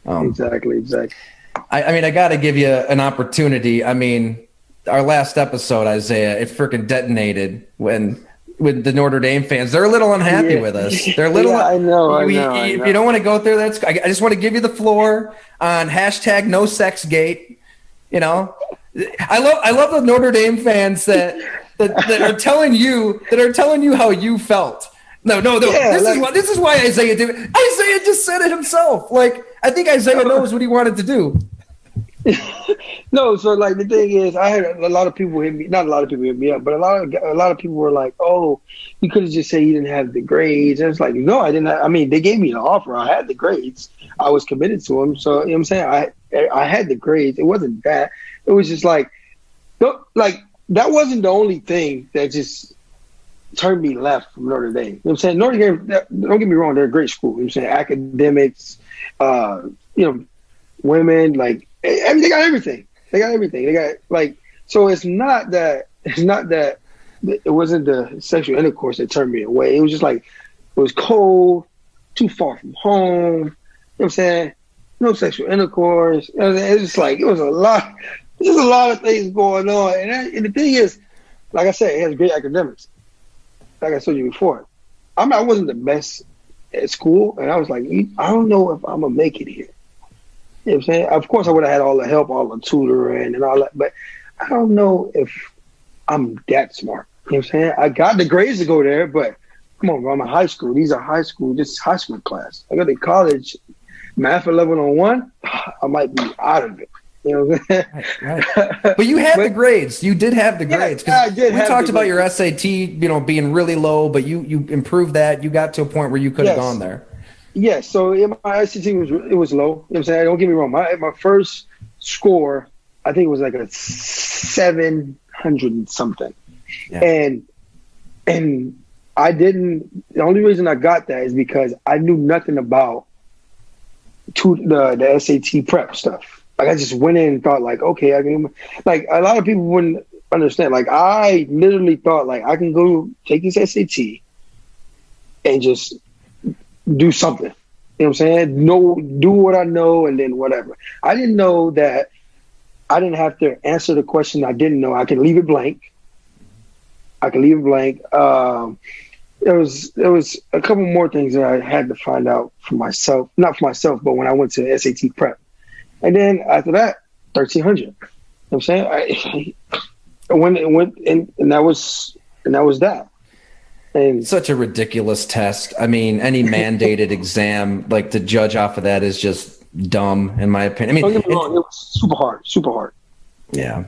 Um, Exactly. Exactly. I, I mean, I got to give you an opportunity. I mean, our last episode, Isaiah, it freaking detonated when with the Notre Dame fans. They're a little unhappy Yeah. with us. They're a little. Yeah, I know, I We- know, I If you don't want to go through, that's. I, I just want to give you the floor on hashtag No Sex Gate. You know, I love I love the Notre Dame fans that that, that are telling you that are telling you how you felt. No, no, no. Yeah, this like- is what this is why Isaiah did. it. Isaiah just said it himself. Like I think Isaiah knows what he wanted to do. No, so like the thing is, I had a lot of people hit me. Not a lot of people hit me up, but a lot of a lot of people were like, "Oh, you could have just said you didn't have the grades." And it's like, no, I didn't. Have, I mean, they gave me an offer. I had the grades. I was committed to them. So you know what I'm saying, I I had the grades. It wasn't that. It was just like, like that wasn't the only thing that just turned me left from Notre Dame. You know what I'm saying? Notre Dame. Don't get me wrong, they're a great school. You know what I'm saying academics. Uh, you know, women, like they got everything. They got everything. They got like so. It's not that. It's not that. It wasn't the sexual intercourse that turned me away. It was just like it was cold, too far from home. You know what I'm saying? No sexual intercourse. You know it was like it was a lot. There's a lot of things going on, and, that, and the thing is, like I said, it has great academics. Like I told you before, I mean, I wasn't the best at school, and I was like, I don't know if I'm gonna make it here. You know what I'm saying? Of course, I would have had all the help, all the tutoring, and all that, but I don't know if I'm that smart. You know what I'm saying? I got the grades to go there, but come on, bro, I'm in high school. These are high school, just high school class. I go to college, math 11 on one, I might be out of it. You know what I'm saying? Right, right. But you had but, the grades. You did have the grades. Yeah, I did. We talked about your SAT, you know, being really low, but you you improved that. You got to a point where you could have yes. gone there. Yes. So my SAT was it was low. You know what I'm saying? Don't get me wrong. My my first score, I think it was like a seven hundred something, yeah. and and I didn't. The only reason I got that is because I knew nothing about to the the SAT prep stuff. Like I just went in and thought like, okay, I can like a lot of people wouldn't understand. Like I literally thought like I can go take this SAT and just do something. You know what I'm saying? No, do what I know and then whatever. I didn't know that I didn't have to answer the question I didn't know. I can leave it blank. I can leave it blank. Um, there was there was a couple more things that I had to find out for myself, not for myself, but when I went to SAT prep. And then after that, thirteen hundred. You know what I'm saying? I went and went and, and that was and that was that. And such a ridiculous test. I mean, any mandated exam, like to judge off of that is just dumb, in my opinion. I mean, me wrong, it was super hard, super hard. Yeah.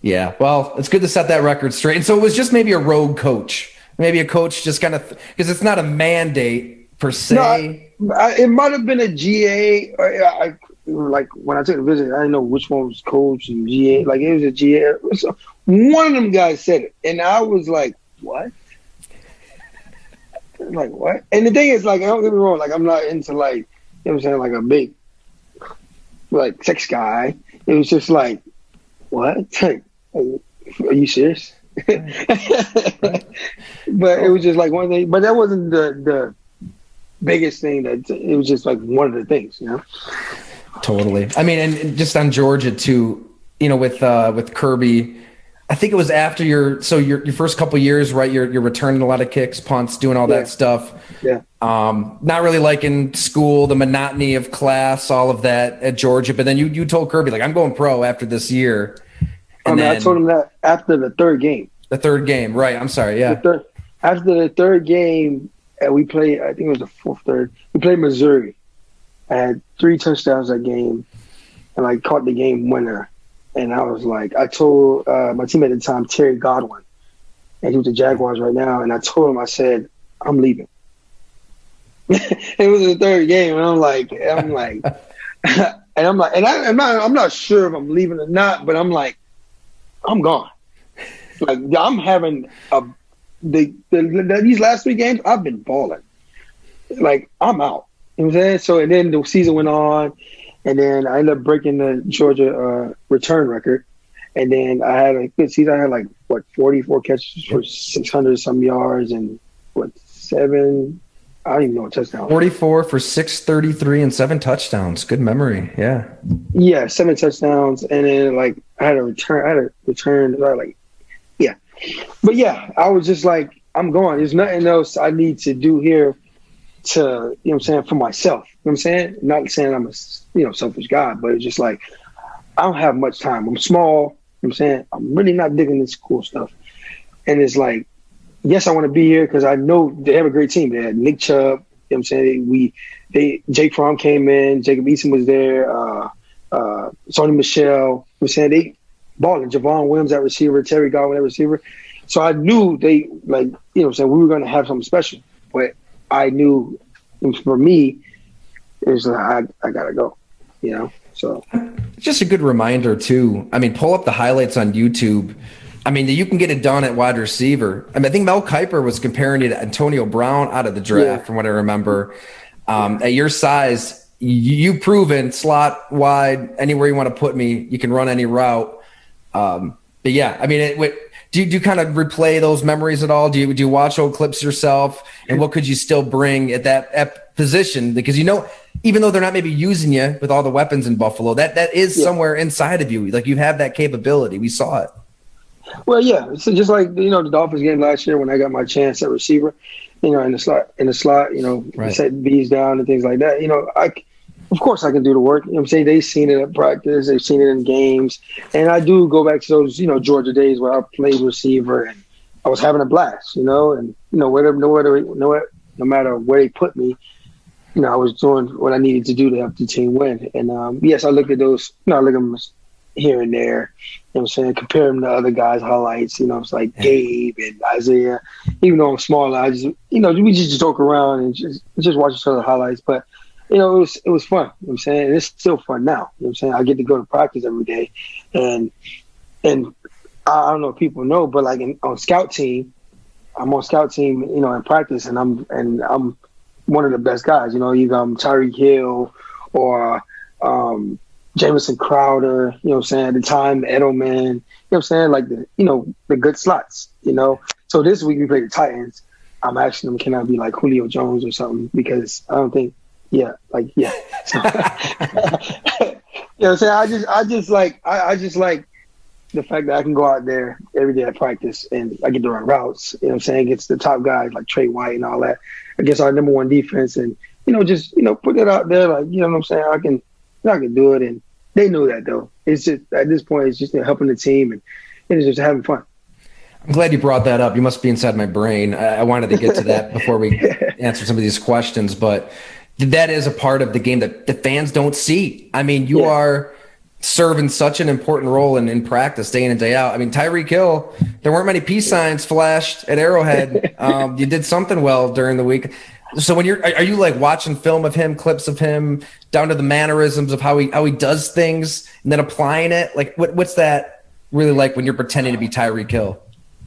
Yeah. Well, it's good to set that record straight. And so it was just maybe a rogue coach. Maybe a coach just kind of because it's not a mandate per se. No, I, I, it might have been a GA. Or, I, like when I took the visit, I didn't know which one was coach and GA. Like it was a GA. A, one of them guys said it, and I was like, "What?" like what? And the thing is, like, I don't get me wrong. Like I'm not into like, you know what I'm saying, like a big, like sex guy. It was just like, what? Like, are you serious? but it was just like one thing. But that wasn't the the biggest thing. That it was just like one of the things, you know. Totally. I mean, and just on Georgia too. You know, with uh, with Kirby, I think it was after your so your your first couple years, right? You're you're returning a lot of kicks, punts, doing all yeah. that stuff. Yeah. Um, not really liking school, the monotony of class, all of that at Georgia. But then you you told Kirby like I'm going pro after this year. I mean, then, I told him that after the third game. The third game, right? I'm sorry. Yeah. The third, after the third game, uh, we played. I think it was the fourth, third. We played Missouri. I had three touchdowns that game, and I caught the game winner. And I was like, I told uh, my teammate at the time, Terry Godwin, and he was the Jaguars right now. And I told him, I said, I'm leaving. it was the third game, and I'm like, I'm like, and I'm like, and I, am not, I'm not sure if I'm leaving or not, but I'm like, I'm gone. Like I'm having a the, the, the these last three games, I've been balling. Like I'm out. You know what I'm saying? So and then the season went on, and then I ended up breaking the Georgia uh, return record. And then I had a good season. I had like what 44 catches for 600 some yards and what seven. I don't even know what touchdown. 44 for 633 and seven touchdowns. Good memory. Yeah. Yeah, seven touchdowns, and then like I had a return. I had a return. Like, yeah, but yeah, I was just like, I'm going. There's nothing else I need to do here to, you know what I'm saying, for myself. You know what I'm saying? Not saying I'm a, you know, selfish guy, but it's just like, I don't have much time. I'm small. You know what I'm saying? I'm really not digging this cool stuff. And it's like, yes, I want to be here because I know they have a great team. They had Nick Chubb. You know what I'm saying? We, they, Jake Fromm came in. Jacob Eason was there. Uh, uh, Sony Michel. You know I'm saying? They balling. Javon Williams at receiver. Terry Godwin at receiver. So I knew they, like, you know I'm saying? We were going to have something special. But I knew for me, it was like, I, I gotta go, you know? So just a good reminder too. I mean, pull up the highlights on YouTube. I mean, you can get it done at wide receiver. I mean, I think Mel Kiper was comparing you to Antonio Brown out of the draft, yeah. from what I remember. Um, at your size, you, proven slot wide anywhere you want to put me. You can run any route. Um, but yeah, I mean, it, do you do you kind of replay those memories at all? Do you do you watch old clips yourself? And what could you still bring at that at position? Because you know, even though they're not maybe using you with all the weapons in Buffalo, that that is yeah. somewhere inside of you. Like you have that capability. We saw it. Well, yeah. So just like you know the Dolphins game last year when I got my chance at receiver, you know, in the slot, in the slot, you know, right. set bees down and things like that. You know, I of course I can do the work. You know I'm saying? They've seen it at practice, they've seen it in games. And I do go back to those, you know, Georgia days where I played receiver and I was having a blast, you know, and you know, whatever no matter no, no matter where they put me, you know, I was doing what I needed to do to help the team win. And um, yes, I look at those, you know, I look at them here and there. You know what I'm saying? Compare them to other guys' highlights. You know, it's like Gabe and Isaiah. Even though I'm smaller, I just you know we just joke around and just just watch each other highlights. But you know, it was it was fun. You know what I'm saying? And it's still fun now. You know what I'm saying? I get to go to practice every day, and and I don't know if people know, but like in, on scout team, I'm on scout team. You know, in practice, and I'm and I'm one of the best guys. You know, either I'm Tyreek Hill or um, Jamison Crowder, you know what I'm saying, at the time, Edelman, you know what I'm saying, like the you know, the good slots, you know. So this week we play the Titans. I'm asking them, can I be like Julio Jones or something? Because I don't think yeah, like yeah. So, you know what I'm saying? I just I just like I, I just like the fact that I can go out there every day at practice and I get to run routes, you know what I'm saying, against the top guys like Trey White and all that, against our number one defense and, you know, just, you know, put it out there like, you know what I'm saying? I can I can do it and they know that though. It's just at this point it's just helping the team and it's just having fun. I'm glad you brought that up. You must be inside my brain. I, I wanted to get to that before we answer some of these questions, but that is a part of the game that the fans don't see. I mean, you yeah. are serving such an important role in, in practice day in and day out. I mean, Tyreek Hill, there weren't many peace signs flashed at Arrowhead. um, you did something well during the week. So when you're, are you like watching film of him, clips of him, down to the mannerisms of how he how he does things, and then applying it? Like, what what's that really like when you're pretending to be Tyreek Hill?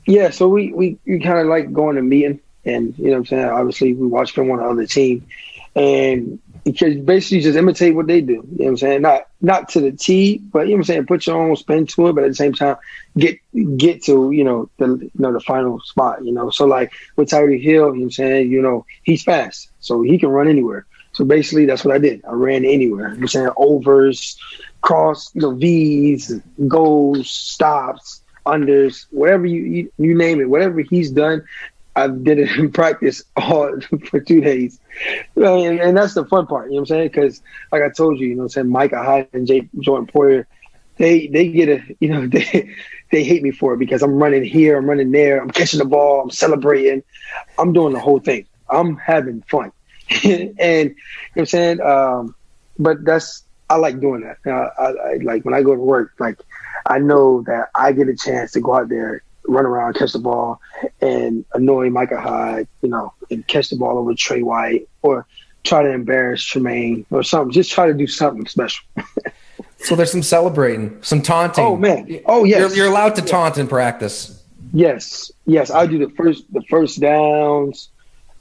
Yeah, so we we, we kind of like going to meeting, and you know what I'm saying. Obviously, we watch film on the other team, and because basically just imitate what they do. You know what I'm saying? Not not to the T, but you know what I'm saying, put your own spin to it, but at the same time get get to, you know, the you know, the final spot, you know. So like with Tyreek Hill, you know what I'm saying, you know, he's fast. So he can run anywhere. So basically that's what I did. I ran anywhere. You know I'm saying overs, cross, you know, V's, goals, stops, unders, whatever you, you you name it, whatever he's done, I did it in practice all for two days. And, and, that's the fun part, you know what I'm saying? Because, like I told you, you know what I'm saying, Micah Hyde and Jay, Jordan Poyer, they they get a, you know, they they hate me for it because I'm running here, I'm running there, I'm catching the ball, I'm celebrating, I'm doing the whole thing. I'm having fun. and, you know what I'm saying? Um, but that's, I like doing that. Uh, I, I, like when I go to work, like, I know that I get a chance to go out there run around, catch the ball, and annoy Micah Hyde, you know, and catch the ball over Trey White, or try to embarrass Tremaine or something. Just try to do something special. so there's some celebrating, some taunting. Oh man! Oh yes. You're, you're allowed to taunt in practice. Yes, yes. I do the first, the first downs,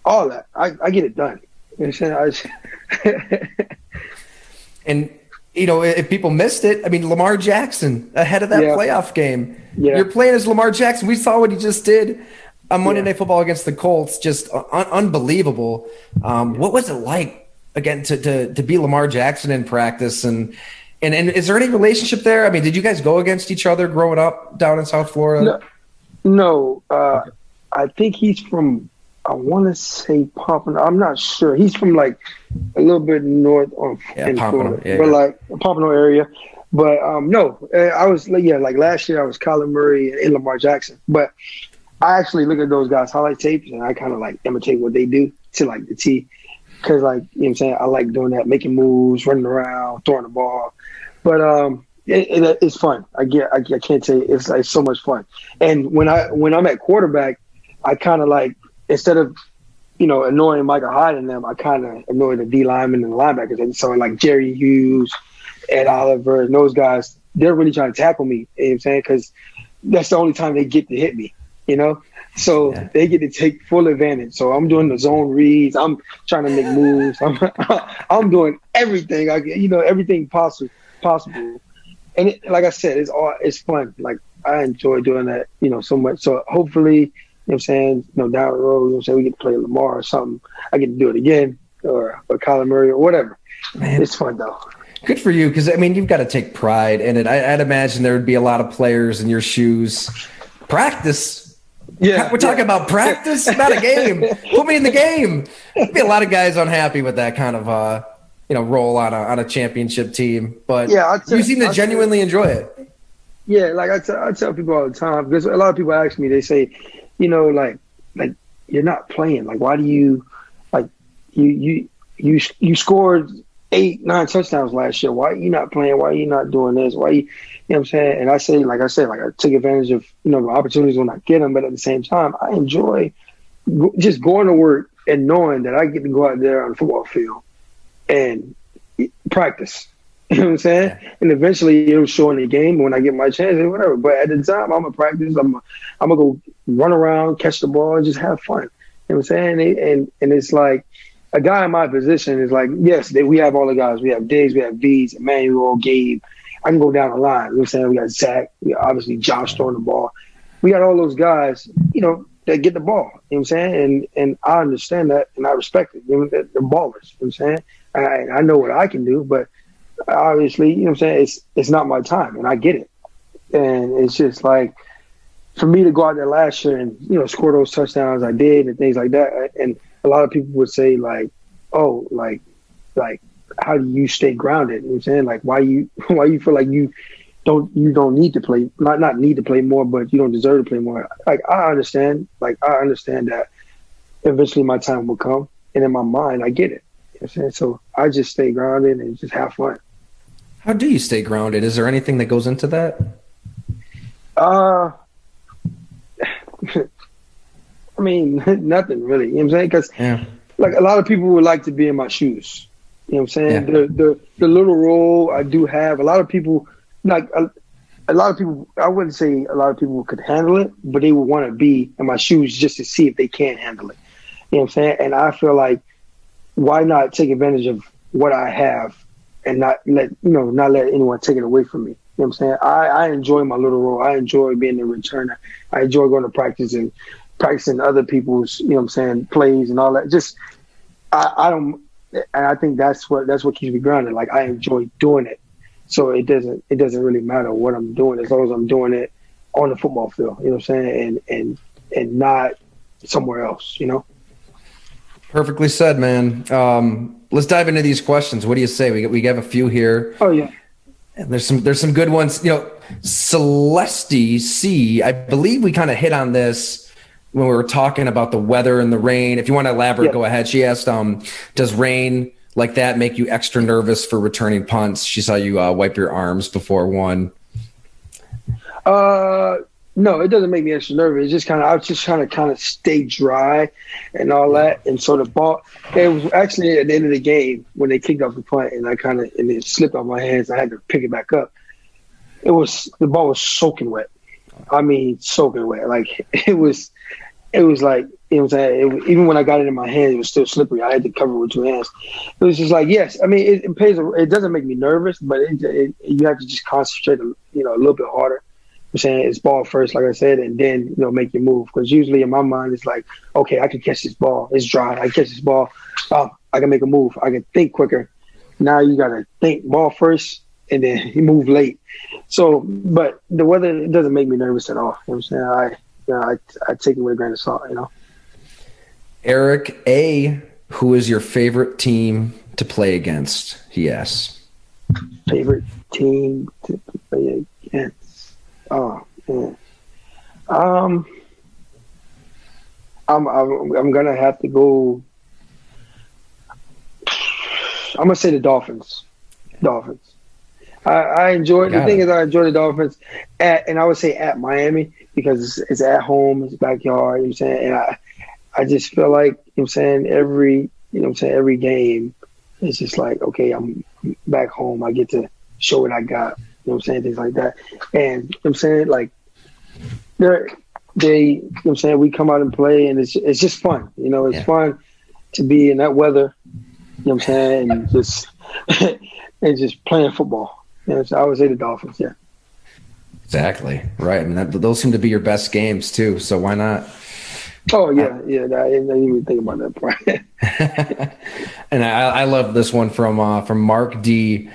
all that. I, I get it done. You know and you know, if people missed it, I mean, Lamar Jackson ahead of that yeah. playoff game. Yeah. You're playing as Lamar Jackson. We saw what he just did on Monday yeah. Night Football against the Colts. Just un- unbelievable. Um, what was it like again to, to to be Lamar Jackson in practice and and and is there any relationship there? I mean, did you guys go against each other growing up down in South Florida? No, no uh, okay. I think he's from I want to say Pompano. I'm not sure. He's from like a little bit north of yeah, Pompano, yeah, but yeah. like Pompano area. But um, no, eh, I was yeah like last year I was Colin Murray and Lamar Jackson. But I actually look at those guys highlight tapes and I kind of like imitate what they do to like the T. Cause like you know what I'm saying, I like doing that, making moves, running around, throwing the ball. But um, it, it, it's fun. I get I, I can't say it's like so much fun. And when I when I'm at quarterback, I kind of like instead of you know annoying Micah Hyde and them, I kind of annoy the D linemen and the linebackers. And so like Jerry Hughes, Ed Oliver, and those guys, they're really trying to tackle me. You know what I'm saying? Because that's the only time they get to hit me. You know, So yeah. they get to take full advantage. So I'm doing the zone reads. I'm trying to make moves. I'm I'm doing everything I you know everything possible possible. And it, like I said, it's all it's fun. Like I enjoy doing that, you know, so much. So hopefully, you know what I'm saying, you know, down the road, you know, what I'm saying? we get to play Lamar or something. I get to do it again or or Kyler Murray or whatever. Man. It's fun though. Good for you, because I mean, you've got to take pride in it. I, would imagine there would be a lot of players in your shoes. Practice. Yeah, we're talking yeah. about practice, not a game. Put me in the game. There'd be a lot of guys unhappy with that kind of uh, you know role on a on a championship team. But yeah, tell, you seem to I'll genuinely tell, enjoy it. Yeah, like I I tell people all the time because a lot of people ask me, they say, you know, like like you're not playing. Like, why do you like you you you you scored eight, nine touchdowns last year. Why are you not playing? Why are you not doing this? Why you, you know what I'm saying? And I say, like I said, like I take advantage of, you know, opportunities when I get them, but at the same time, I enjoy just going to work and knowing that I get to go out there on the football field and practice. You know what I'm saying? And eventually it'll show in the game when I get my chance or whatever. But at the time, I'm gonna practice. I'm a, I'm gonna go run around, catch the ball, and just have fun. You know what I'm saying? And and, and it's like a guy in my position is like, yes, they, we have all the guys. We have Diggs, we have V's, Emmanuel, Gabe. I can go down the line. You know what I'm saying? We got Zach, we got obviously Josh throwing the ball. We got all those guys, you know, that get the ball. You know what I'm saying? And and I understand that and I respect it. You know, they're, they're ballers. You know what I'm saying? I, I know what I can do, but obviously, you know what I'm saying, it's it's not my time and I get it. And it's just like for me to go out there last year and, you know, score those touchdowns I did and things like that and a lot of people would say like, oh, like, like, how do you stay grounded? You know what I'm saying? Like, why you, why you feel like you don't, you don't need to play, not, not need to play more, but you don't deserve to play more. Like, I understand, like, I understand that eventually my time will come. And in my mind, I get it. You know what I'm saying? So I just stay grounded and just have fun. How do you stay grounded? Is there anything that goes into that? Uh, I mean, nothing really. You know what I'm saying? Because yeah. like a lot of people would like to be in my shoes. You know what I'm saying? Yeah. The the the little role I do have. A lot of people like a, a lot of people. I wouldn't say a lot of people could handle it, but they would want to be in my shoes just to see if they can handle it. You know what I'm saying? And I feel like why not take advantage of what I have and not let you know not let anyone take it away from me. You know what I'm saying? I, I enjoy my little role. I enjoy being a returner. I enjoy going to practice and practicing other people's, you know what I'm saying, plays and all that. Just I, I don't and I think that's what that's what keeps me grounded. Like I enjoy doing it. So it doesn't it doesn't really matter what I'm doing as long as I'm doing it on the football field, you know what I'm saying? And and and not somewhere else, you know? Perfectly said, man. Um, let's dive into these questions. What do you say? We we have a few here. Oh yeah. And there's some there's some good ones. You know, Celeste C. I believe we kind of hit on this when we were talking about the weather and the rain. If you want to elaborate, yeah. go ahead. She asked, um, does rain like that make you extra nervous for returning punts? She saw you uh, wipe your arms before one. Uh, no, it doesn't make me extra nervous. It's just kind of I was just trying to kind of stay dry and all that. And so the ball, it was actually at the end of the game when they kicked off the punt, and I kind of and it slipped off my hands. I had to pick it back up. It was the ball was soaking wet. I mean, soaking wet. Like it was it was like you know what I'm saying. It, even when I got it in my hand, it was still slippery. I had to cover it with two hands. It was just like yes. I mean, it, it pays. It doesn't make me nervous, but it, it, you have to just concentrate. You know, a little bit harder. I'm saying it's ball first, like I said, and then you know make your move. Because usually in my mind, it's like, okay, I can catch this ball. It's dry. I catch this ball. Oh, I can make a move. I can think quicker. Now you gotta think ball first, and then you move late. So, but the weather it doesn't make me nervous at all. You know I'm saying I know, I, I take it with a grain of salt, you know. Eric A, who is your favorite team to play against? He asks. Favorite team to play against? Oh man, um, I'm I'm, I'm gonna have to go. I'm gonna say the Dolphins. Dolphins. I, I enjoy the thing it. is I enjoy the Dolphins at and I would say at Miami because it's, it's at home, it's backyard, you know what I'm saying? And I I just feel like, you know what I'm saying, every you know what I'm saying, every game it's just like, okay, I'm back home, I get to show what I got, know what I'm saying, things like that. And you know what I'm saying, like there they, you know what I'm saying, we come out and play, and it's it's just fun. You know, it's Yeah. fun to be in that weather. You know what I'm saying, and just and just playing football. You know, so I would say the Dolphins. Yeah. Exactly. Right. I mean, that, those seem to be your best games too. So why not? Oh yeah, yeah. And I didn't even think about that part. and I, I love this one from uh, from Mark D.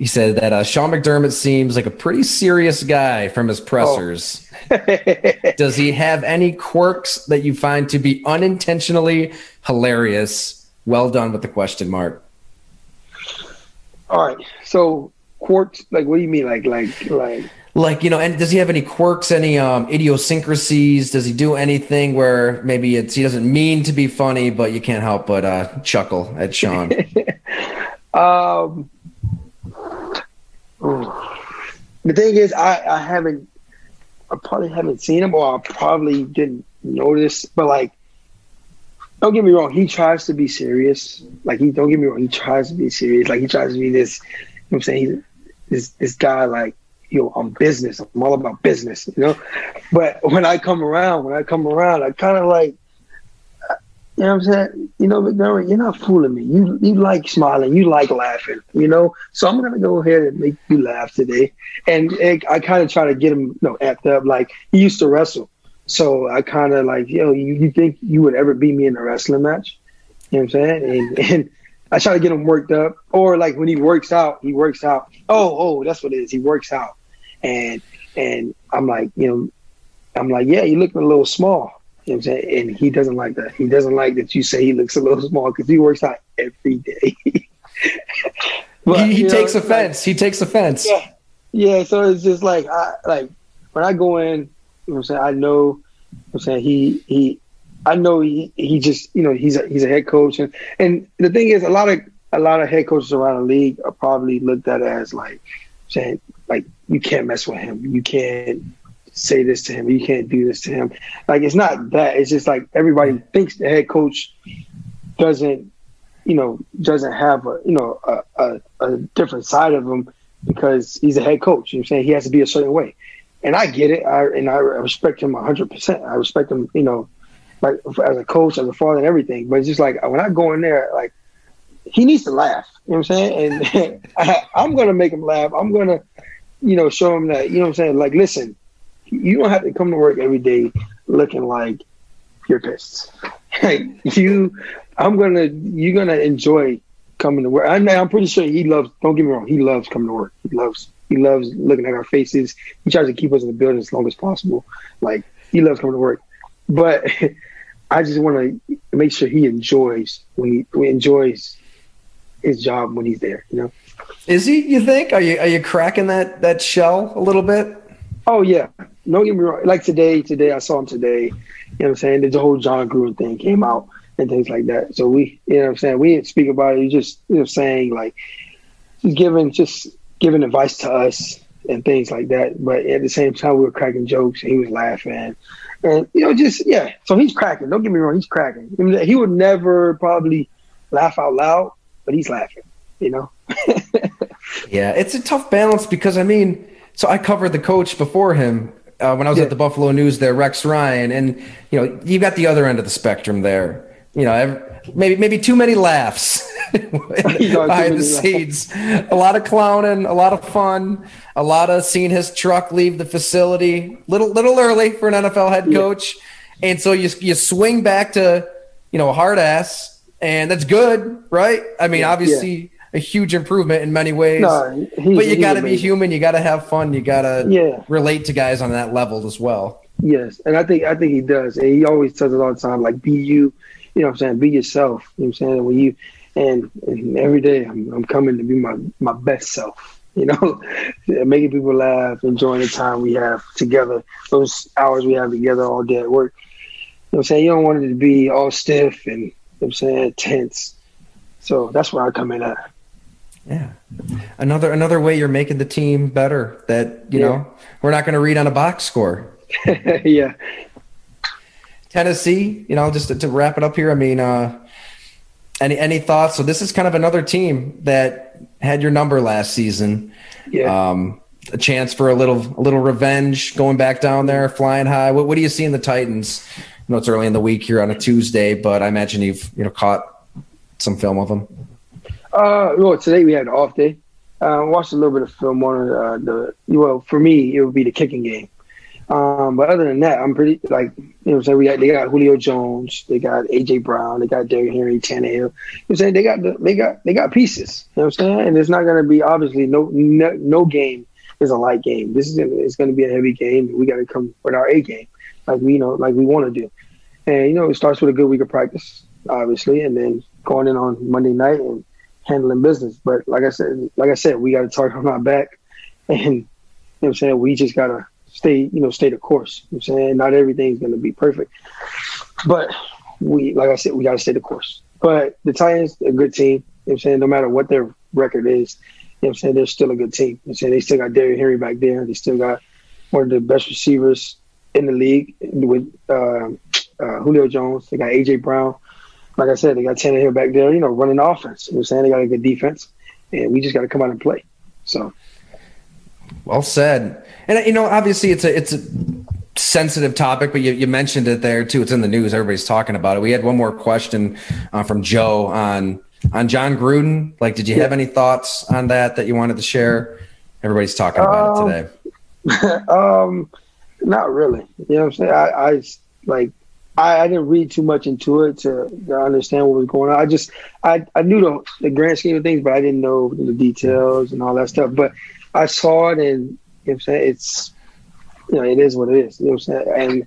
He said that uh, Sean McDermott seems like a pretty serious guy from his pressers. Does he have any quirks that you find to be unintentionally hilarious? Well done with the question mark. All right. So quirks, like, what do you mean? Like, like, like. Like you know, and does he have any quirks, any um, idiosyncrasies? Does he do anything where maybe it's he doesn't mean to be funny, but you can't help but uh, chuckle at Sean? Um, ooh. the thing is, I, I haven't, I probably haven't seen him, or I probably didn't notice. But like, don't get me wrong, he tries to be serious. Like he, don't get me wrong, he tries to be serious. Like he tries to be this. You know what I'm saying this this guy like. Yo, I'm business. I'm all about business, you know. But when I come around, when I come around, I kind of like you know what I'm saying? You know, McDermott, you're not fooling me. You you like smiling, you like laughing, you know. So I'm gonna go ahead and make you laugh today. And it, I kind of try to get him, you know, amped up. Like he used to wrestle, so I kind of like, yo, you, you think you would ever beat me in a wrestling match? You know what I'm saying? And and I try to get him worked up. Or like when he works out, he works out. Oh, oh, that's what it is. He works out, and and I'm like, you know, I'm like, yeah, you looking a little small. You know I'm saying? And he doesn't like that. He doesn't like that you say he looks a little small because he works out every day. But, he he you know, takes like- offense. he takes offense. yeah. Yeah, so it's just like I like when I go in, you know what I'm saying, I know you know what I'm saying he he I know he he just you know he's a he's a head coach and and the thing is a lot of a lot of head coaches around the league are probably looked at as like saying like you can't mess with him. You can't say this to him. You can't do this to him. Like it's not that. It's just like everybody thinks the head coach doesn't you know doesn't have a you know a, a, a different side of him because he's a head coach. You know I'm saying? He has to be a certain way. And I get it. I and I respect him 100%. I respect him, you know, like as a coach, as a father, and everything. But it's just like when I go in there, like he needs to laugh. You know what I'm saying? And I, I'm gonna make him laugh. I'm gonna, you know, show him that. You know what I'm saying? Like, listen, you don't have to come to work every day looking like you're pissed. Like you, I'm gonna, you're gonna enjoy coming to work. I, I'm pretty sure he loves. Don't get me wrong. He loves coming to work. He loves. He loves looking at our faces. He tries to keep us in the building as long as possible. Like he loves coming to work. But I just want to make sure he enjoys when he, when he enjoys his job when he's there. You know. Is he? You think? Are you are you cracking that that shell a little bit? Oh yeah. Don't get me wrong. Like today, today I saw him today. You know what I'm saying? The whole Jon Gruden thing came out and things like that. So we, you know what I'm saying? We didn't speak about it. We just, you know, saying like, just giving, just giving advice to us and things like that. But at the same time, we were cracking jokes and he was laughing. And, you know, just, yeah. So he's cracking. Don't get me wrong. He's cracking. I mean, he would never probably laugh out loud, but he's laughing, you know? Yeah, it's a tough balance because I mean, so I covered the coach before him uh, when I was Yeah. at the Buffalo News there, Rex Ryan, and you know you got the other end of the spectrum there. You know, maybe maybe too many laughs You know, too behind the laughs. scenes. A lot of clowning, a lot of fun, a lot of seeing his truck leave the facility little little early for an NFL head coach, and so you you swing back to you know a hard ass, and that's good, right? I mean, Yeah, obviously. A huge improvement in many ways No, but you got to be human. You got to have fun. You got to Yeah. relate to guys on that level as well. Yes, and I think I think he does. And he always tells us all the time, like be you, you know what I'm saying, be yourself. You know what I'm saying? When you and, and every day I'm, I'm coming to be my, my best self, you know, making people laugh, enjoying the time we have together, those hours we have together all day at work. You know what I'm saying? You don't want it to be all stiff and you know what I'm saying tense. So that's where I come in at. Yeah. Another another way you're making the team better. That you Yeah. know we're not going to read on a box score. yeah. Tennessee, you know, just to, to wrap it up here. I mean, uh, any any thoughts? So this is kind of another team that had your number last season. Yeah. Um, a chance for a little a little revenge going back down there, flying high? What, what do you see in the Titans? I know it's early in the week here on a Tuesday, but I imagine you've you know caught some film of them. Uh, well, today we had an off day. Uh, watched a little bit of film on uh, the. Well, for me, it would be the kicking game. Um, but other than that, I'm pretty like you know. saying we got they got Julio Jones, they got AJ Brown, they got Derrick Henry, Tannehill. You know I'm saying they got the, they got they got pieces. You know what I'm saying? And it's not going to be obviously no, no no game is a light game. This is it's going to be a heavy game. We got to come with our A game, like we you know like we want to do. And you know it starts with a good week of practice, obviously, and then going in on Monday night and handling business. But like I said, like I said, we got to target on our back, and you know I'm saying we just gotta stay, you know, stay the course. You know I'm saying not everything's to be perfect, but we, like I said, we got to stay the course. But the Titans, a good team. You know I'm saying no matter what their record is, you know I'm saying they're still a good team. You know I'm saying they still got Derrick Henry back there. They still got one of the best receivers in the league with uh, uh, Julio Jones. They got AJ Brown. Like I said, they got Tannehill back there. You know, running the offense. You know what I'm saying they got a good defense, and we just got to come out and play. So. Well said. And you know, obviously, it's a it's a sensitive topic, but you, you mentioned it there too. It's in the news. Everybody's talking about it. We had one more question uh, from Joe on on Jon Gruden. Like, did you yeah. have any thoughts on that that you wanted to share? Everybody's talking about um, it today. um, not really. You know what I'm saying? I, I like I, I, didn't read too much into it to, to, understand what was going on. I just I, I knew the, the grand scheme of things, but I didn't know the details and all that stuff. But I saw it and you know I'm? It's, you know, it is what it is. You know what I'm saying? And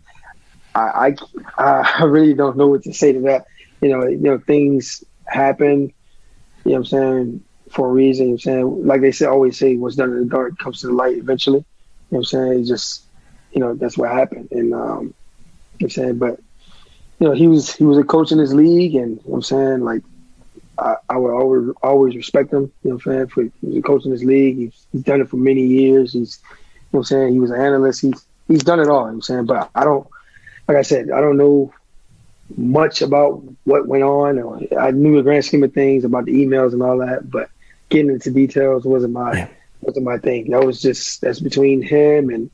I, I, I really don't know what to say to that. You know, you know, things happen, you know what I'm saying, for a reason. You know what I'm saying? Like they say, always say, what's done in the dark comes to the light eventually. You know what I'm saying? Just, you know, that's what happened. And, um, you know I'm saying? But, you know, he was, he was a coach in his league and, you know what I'm saying? Like, I, I would always always respect him. You know what I'm saying? For, he's a coach in this league. He's, he's done it for many years. He's, you know what I'm saying? He was an analyst. He's he's done it all. You know what I'm saying? But I don't, like I said, I don't know much about what went on. I knew the grand scheme of things about the emails and all that, but getting into details wasn't my wasn't my thing. That was just that's between him and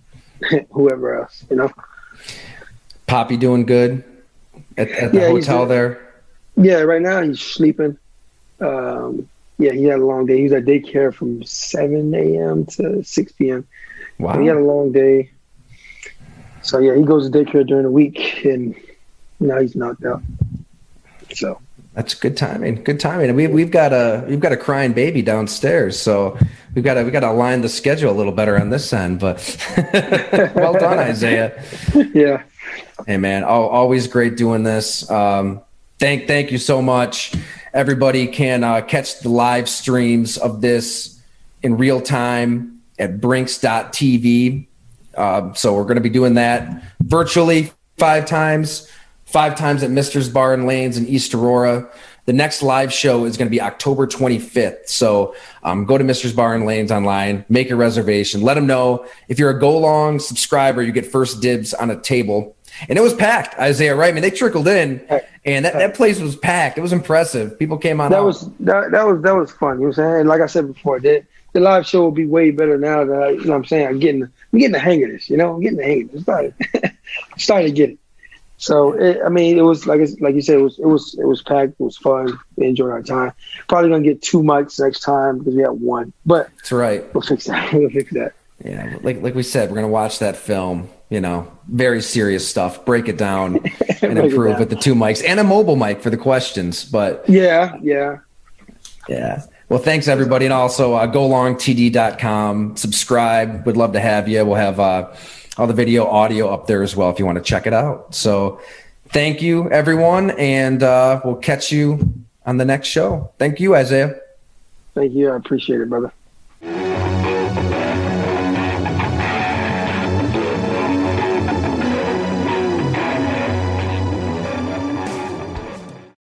whoever else. You know. Poppy doing good at, at the yeah, hotel there. Yeah, right now he's sleeping. Um, yeah, he had a long day. He was at daycare from 7 a.m. to 6 p.m. Wow. he had a long day. So yeah, he goes to daycare during the week, and now he's knocked out. So that's good timing. Good timing. We we've got a we've got a crying baby downstairs, so we've got to we got to align the schedule a little better on this end. But well done, Isaiah. Yeah. Hey man, always great doing this. Um, thank thank you so much. Everybody can uh, catch the live streams of this in real time at brinks.tv. Uh, so we're going to be doing that virtually five times, five times at Mister's Bar and Lanes in East Aurora. The next live show is going to be October 25th. So um, go to Mister's Bar and Lanes online, make a reservation. Let them know if you're a Go Long subscriber, you get first dibs on a table and it was packed. Isaiah right? I mean, they trickled in, and that, that place was packed. It was impressive. People came on. That out. was that, that was that was fun. You know what I'm saying? like I said before, the, the live show will be way better now that I, you know what I'm saying. I'm getting I'm getting the hang of this. You know, I'm getting the hang of this. Started started to get it. So it, I mean, it was like like you said, it was it was it was packed. It was fun. We enjoyed our time. Probably gonna get two mics next time because we had one. But that's right. We'll fix that. we'll fix that. Yeah, like like we said, we're gonna watch that film you know, very serious stuff. Break it down and improve down. with the two mics and a mobile mic for the questions. But yeah, yeah, yeah. Well, thanks everybody, and also uh, golongtd.com. Subscribe. Would love to have you. We'll have uh, all the video, audio up there as well if you want to check it out. So, thank you everyone, and uh, we'll catch you on the next show. Thank you, Isaiah. Thank you. I appreciate it, brother.